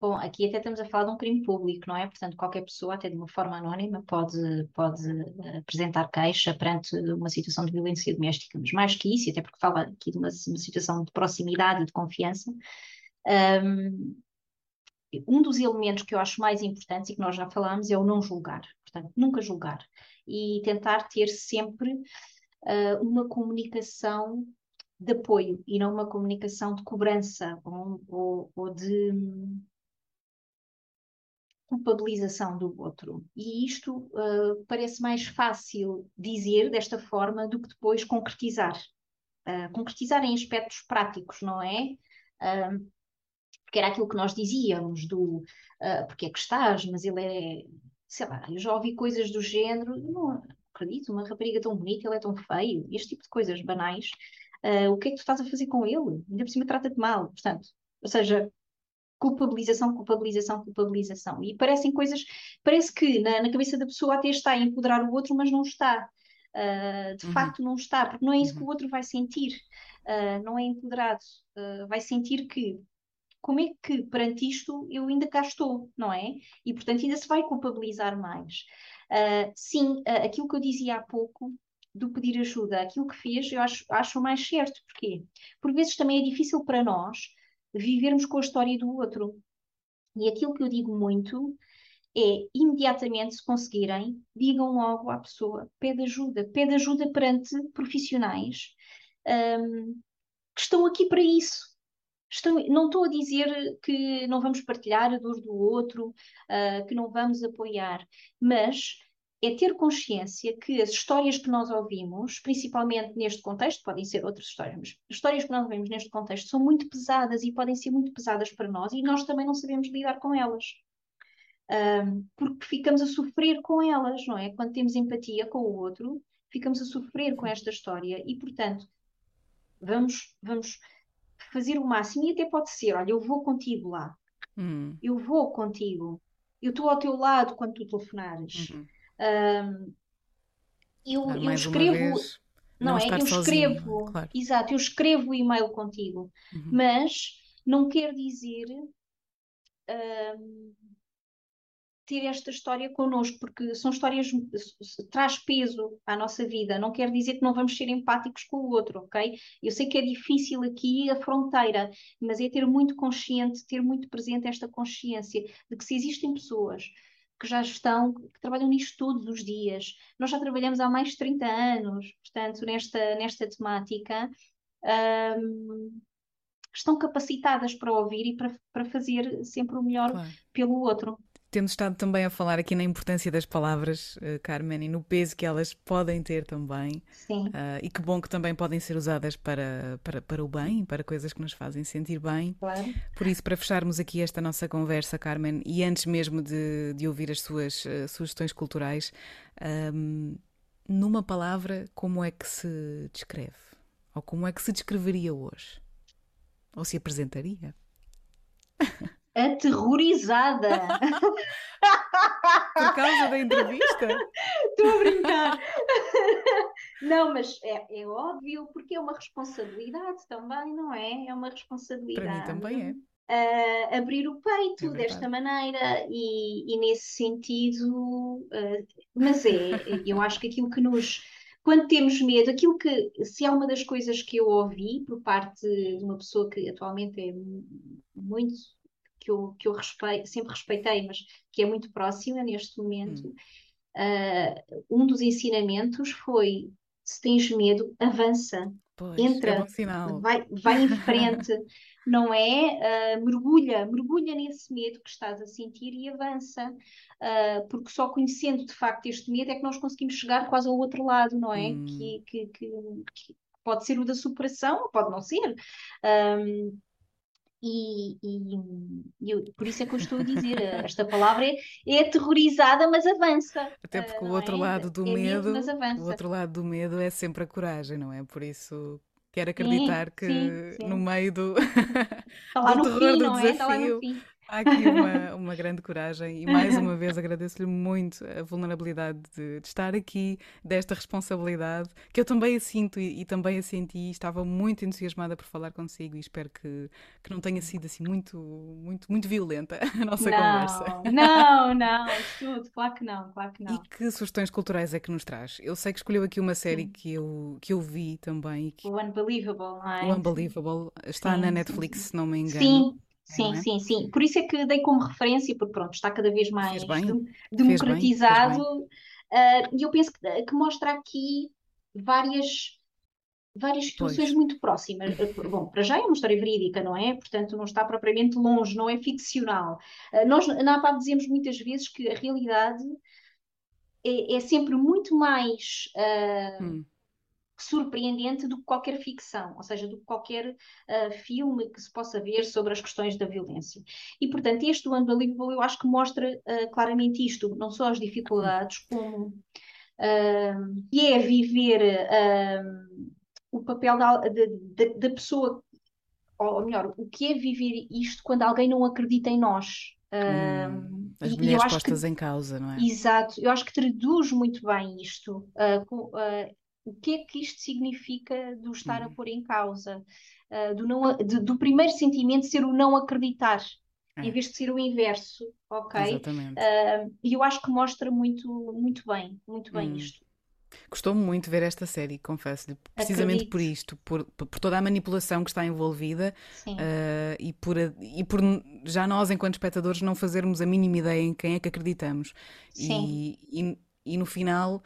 Bom, aqui até estamos a falar de um crime público, não é? Portanto, qualquer pessoa, até de uma forma anónima, pode, pode eh, apresentar queixa perante uma situação de violência doméstica. Mas mais que isso, até porque fala aqui de uma, uma situação de proximidade e de confiança, um, um dos elementos que eu acho mais importantes e que nós já falámos é o não julgar, portanto, nunca julgar e tentar ter sempre uh, uma comunicação de apoio e não uma comunicação de cobrança ou, ou, ou de culpabilização do outro. E isto uh, parece mais fácil dizer desta forma do que depois concretizar. Uh, concretizar em aspectos práticos, não é? Uh, porque era aquilo que nós dizíamos do uh, porque é que estás, mas ele é, sei lá, eu já ouvi coisas do género, não acredito, uma rapariga tão bonita, ele é tão feio, este tipo de coisas banais, uh, o que é que tu estás a fazer com ele? Ainda por cima trata-te mal, portanto, ou seja, culpabilização, culpabilização, culpabilização. E parecem coisas, parece que na, na, cabeça da pessoa até está a empoderar o outro, mas não está. Uh, de uhum. facto, não está, porque não é isso que o uhum. outro vai sentir. Uh, não é empoderado. Uh, vai sentir que como é que perante isto eu ainda cá estou, não é? E portanto ainda se vai culpabilizar mais. sim, aquilo que eu dizia há pouco do pedir ajuda, aquilo que fez, eu acho, acho mais certo. Porquê? Por vezes também é difícil para nós vivermos com a história do outro. E aquilo que eu digo muito é, imediatamente, se conseguirem, digam logo à pessoa, pede ajuda, pede ajuda perante profissionais um, que estão aqui para isso. Estão, não estou a dizer que não vamos partilhar a dor do outro, uh, que não vamos apoiar, mas é ter consciência que as histórias que nós ouvimos, principalmente neste contexto, podem ser outras histórias, mas as histórias que nós ouvimos neste contexto são muito pesadas e podem ser muito pesadas para nós e nós também não sabemos lidar com elas. Um, porque ficamos a sofrer com elas, não é? Quando temos empatia com o outro, ficamos a sofrer com esta história e, portanto, vamos, vamos fazer o máximo e até pode ser, olha, eu vou contigo lá, hum. eu vou contigo, eu estou ao teu lado quando tu telefonares. Uhum um, eu, claro, eu escrevo. Vez, não, não é? Eu escrevo. Claro. Exato, eu escrevo o e-mail contigo, uhum. mas não quer dizer um, ter esta história connosco, porque são histórias traz peso à nossa vida, não quer dizer que não vamos ser empáticos com o outro, ok? Eu sei que é difícil aqui a fronteira, mas é ter muito consciente, ter muito presente esta consciência de que se existem pessoas que já estão, que trabalham nisto todos os dias. Nós já trabalhamos há mais de 30 anos, portanto, nesta, nesta temática. Um, estão capacitadas para ouvir e para, para fazer sempre o melhor claro. pelo outro. Temos estado também a falar aqui na importância das palavras, uh, Carmen, e no peso que elas podem ter também. Sim. Uh, e que bom que também podem ser usadas para, para, para o bem, para coisas que nos fazem sentir bem. Claro. Por isso, para fecharmos aqui esta nossa conversa, Carmen, e antes mesmo de, de ouvir as suas uh, sugestões culturais, um, numa palavra, como é que se descreve? Ou como é que se descreveria hoje? Ou se apresentaria? aterrorizada. Por causa da entrevista? Estou a brincar. Não, mas é, é, óbvio, porque é uma responsabilidade também, não é? É uma responsabilidade. Para mim também é. Uh, abrir o peito é desta maneira e, e nesse sentido, uh, mas é, eu acho que aquilo que nos quando temos medo, aquilo que, se é uma das coisas que eu ouvi por parte de uma pessoa que atualmente é muito que eu, que eu respeito, sempre respeitei, mas que é muito próxima neste momento, hum. uh, um dos ensinamentos foi: se tens medo, avança, pois, entra, é vai, vai em frente, não é? Uh, mergulha, mergulha nesse medo que estás a sentir e avança, uh, porque só conhecendo de facto este medo é que nós conseguimos chegar quase ao outro lado, não é? Hum. Que, que, que, que, pode ser o da superação, pode não ser. Um, e, e, e eu, por isso é que eu estou a dizer, esta palavra é, é aterrorizada, mas avança. Até porque uh, o outro é? lado do é medo, medo o outro lado do medo é sempre a coragem, não é? Por isso quero acreditar sim, que sim, sim. no meio do, do no terror fim, do desafio, Há aqui uma, uma grande coragem e mais uma vez agradeço-lhe muito a vulnerabilidade de, de, estar aqui, desta responsabilidade, que eu também a sinto e, e, também a senti. Estava muito entusiasmada por falar consigo e espero que, que não tenha sido assim muito, muito, muito violenta a nossa não, conversa. Não, não, tudo, claro que não, claro que não. E que sugestões culturais é que nos traz? Eu sei que escolheu aqui uma série que eu, que eu vi também. Que... O Unbelievable, não é? O Unbelievable está sim, na Netflix, sim. se não me engano. Sim, Sim, é? sim, sim. Por isso é que dei como referência, porque pronto, está cada vez mais democratizado. Uh, e eu penso que, que, mostra aqui várias, várias situações pois. muito próximas. Ah, bom, para já é uma história verídica, não é? Portanto, não está propriamente longe, não é ficcional. Uh, nós na APAP dizemos muitas vezes que a realidade é, é sempre muito mais. Uh, hum surpreendente do que qualquer ficção, ou seja, do que qualquer uh, filme que se possa ver sobre as questões da violência. E, portanto, este do Unbelievable eu acho que mostra uh, claramente isto, não só as dificuldades, como uh, que é viver o papel da, da, da pessoa ou melhor, o que é viver isto quando alguém não acredita em nós? Hum, as mulheres postas que, em causa, não é? Exato, eu acho que traduz muito bem isto. Uh, com, uh, o que é que isto significa do estar a pôr em causa? Uh, do, não, de, do primeiro sentimento ser o não acreditar, é. em vez de ser o inverso, ok? Exatamente. E eu acho que mostra muito, muito bem, muito bem hum. isto. Gostou-me muito ver esta série, confesso-lhe, precisamente Acredito. por isto, por, por, toda a manipulação que está envolvida uh, e, por, e por já nós, enquanto espectadores, não fazermos a mínima ideia em quem é que acreditamos. E, e, e, no final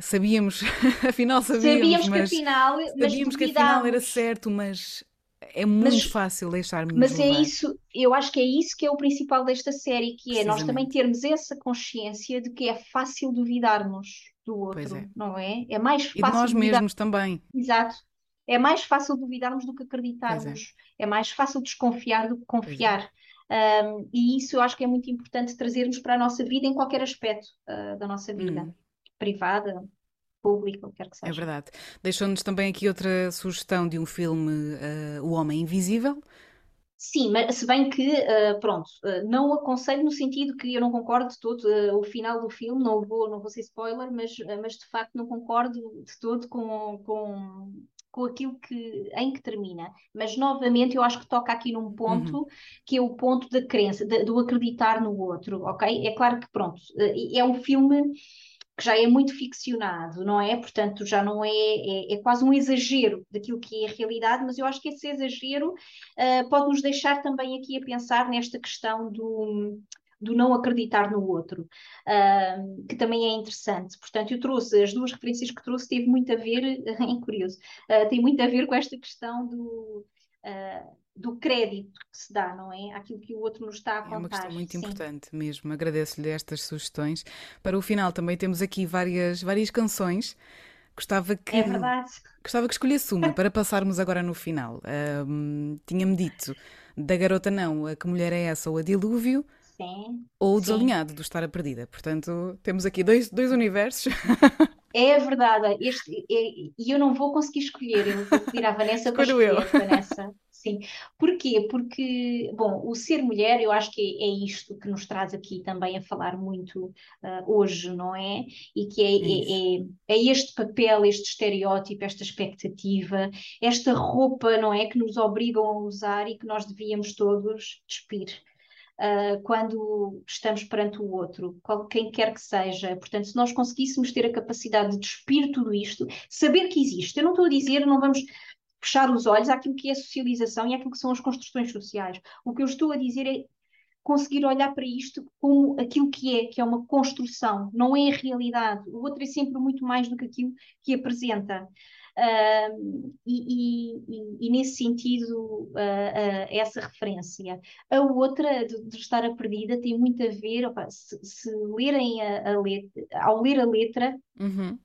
sabíamos, afinal sabíamos, sabíamos mas, que afinal, sabíamos que afinal era certo, mas é muito mas, fácil deixar-me Mas é isso, eu acho que é isso que é o principal desta série, que é nós também termos essa consciência de que é fácil duvidarmos do outro, é. não é? É mais fácil. E de nós mesmos também. Exato. É mais fácil duvidarmos do que acreditarmos. É. é. mais fácil desconfiar do que confiar. É. Um, e isso eu acho que é muito importante trazermos para a nossa vida em qualquer aspecto uh, da nossa vida, hum. Privada, pública, o que quer que seja. É verdade. Deixou-nos também aqui outra sugestão de um filme, uh, O Homem Invisível. Sim, mas se bem que, uh, pronto, uh, não aconselho no sentido que eu não concordo de todo, uh, o final do filme, não vou, não vou ser spoiler, mas, mas de facto não concordo de todo com, com, com aquilo que, em que termina. Mas novamente eu acho que toca aqui num ponto uhum. que é o ponto da crença, de, do acreditar no outro, ok? É claro que, pronto, é um filme que já é muito ficcionado, não é? Portanto, já não é, é, é, quase um exagero daquilo que é a realidade, mas eu acho que esse exagero uh, pode nos deixar também aqui a pensar nesta questão do, do não acreditar no outro, uh, que também é interessante. Portanto, eu trouxe, as duas referências que trouxe teve muito a ver, é curioso, uh, tem muito a ver com esta questão do. Uh, do crédito que se dá, não é? Aquilo que o outro nos está a contar. É uma questão muito Sim. importante mesmo. Agradeço-lhe estas sugestões. Para o final também temos aqui várias, várias canções. Gostava que, é verdade. Gostava que escolhesse uma para passarmos agora no final. Um, Tinha-me dito da garota não, a que mulher é essa ou a dilúvio. Sim, ou o desalinhado sim. do estar a perdida. Portanto, temos aqui dois, dois universos. É verdade, é, e eu não vou conseguir escolher, eu vou pedir à Vanessa para escolher, eu. Vanessa. Sim. Porquê? Porque, bom, o ser mulher, eu acho que é, é isto que nos traz aqui também a falar muito uh, hoje, não é? E que é, é, é, é, este papel, este estereótipo, esta expectativa, esta roupa, não é? Que nos obrigam a usar e que nós devíamos todos despir. Uh, quando estamos perante o outro, qual, quem quer que seja. Portanto, se nós conseguíssemos ter a capacidade de despir tudo isto, saber que existe. Eu não estou a dizer, não vamos fechar os olhos àquilo que é a socialização e àquilo que são as construções sociais. O que eu estou a dizer é conseguir olhar para isto como aquilo que é, que é uma construção, não é a realidade. O outro é sempre muito mais do que aquilo que apresenta. Uh, e, e, e, nesse sentido, uh, uh, essa referência. A outra, de, de, estar a perdida, tem muito a ver, opa, se, se, lerem a, a letra, ao ler a letra, uhum.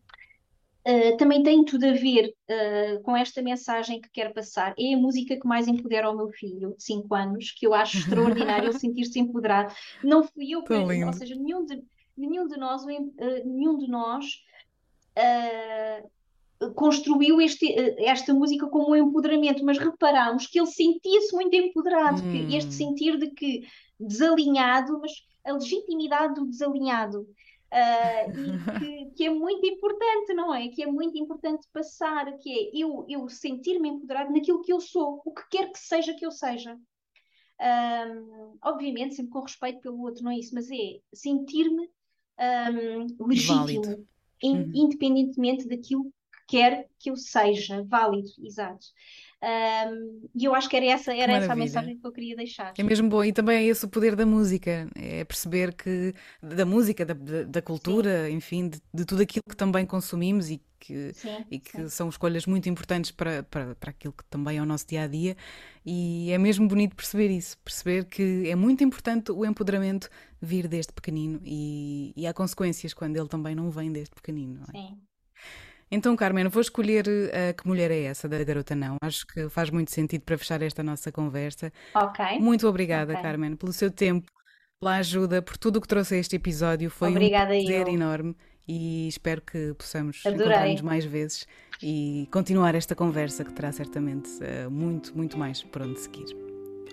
Uh, também tem tudo a ver uh, com esta mensagem que quero passar. É a música que mais empodera o meu filho, de 5 anos, que eu acho extraordinário ele sentir-se empoderado. Não fui eu, que, ou seja, nenhum de, nenhum de nós, uh, nenhum de nós construiu este, esta música como um empoderamento, mas reparamos que ele sentia-se muito empoderado, hum. este sentir de que desalinhado, mas a legitimidade do desalinhado. Uh, e que, que, é muito importante, não é? Que é muito importante passar, que é eu, eu sentir-me empoderado naquilo que eu sou, o que quer que seja que eu seja. Um, obviamente, sempre com respeito pelo outro, não é isso, mas é sentir-me um, legítimo, in, uhum. independentemente daquilo que quer que eu seja, válido, exato. Um, e eu acho que era essa, era essa a mensagem que eu queria deixar. É mesmo bom, e também é esse o poder da música, é perceber que da música, da, da cultura, sim. enfim, de, de, tudo aquilo que também consumimos e que, sim, e que são escolhas muito importantes para, para, para aquilo que também é o nosso dia a dia. E é mesmo bonito perceber isso, perceber que é muito importante o empoderamento vir desde pequenino e, e há consequências quando ele também não vem desde pequenino. É? Sim. Então, Carmen, vou escolher uh, que mulher é essa da garota não. Acho que faz muito sentido para fechar esta nossa conversa. Ok. Muito obrigada, okay. Carmen, pelo seu tempo, pela ajuda, por tudo o que trouxe a este episódio. Foi Obrigada um prazer eu. enorme e espero que possamos encontrar-nos mais vezes e continuar esta conversa que terá certamente uh, muito, muito mais por onde seguir.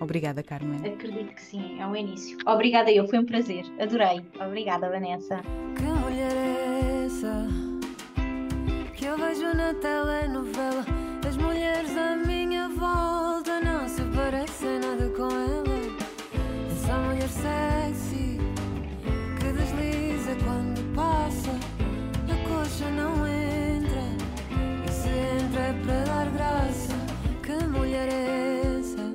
Obrigada, Carmen. Acredito que sim, é um início. Obrigada eu, foi um prazer. Adorei. Obrigada, Vanessa. Que mulher é essa que eu vejo na telenovela? As mulheres à minha volta não se parecem nada com ela. Essa mulher sexy que desliza quando passa, a coxa não entra e se entra é para dar graça. Que mulher é essa?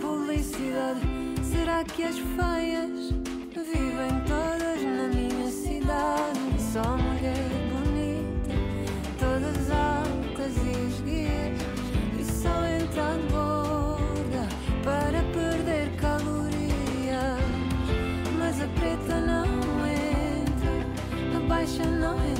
publicidade. Será que as feias vivem todas na minha cidade? Entra, a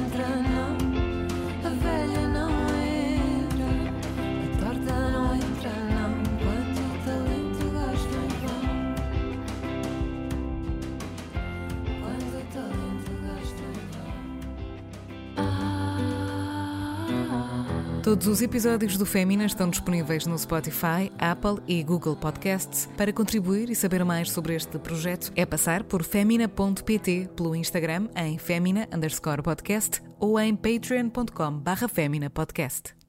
Todos os episódios do Fémina estão disponíveis no Spotify, Apple e Google Podcasts. Para contribuir e saber mais sobre este projeto, é passar por femina.pt pelo Instagram em femina underscore podcast ou em patreon.com barra podcast.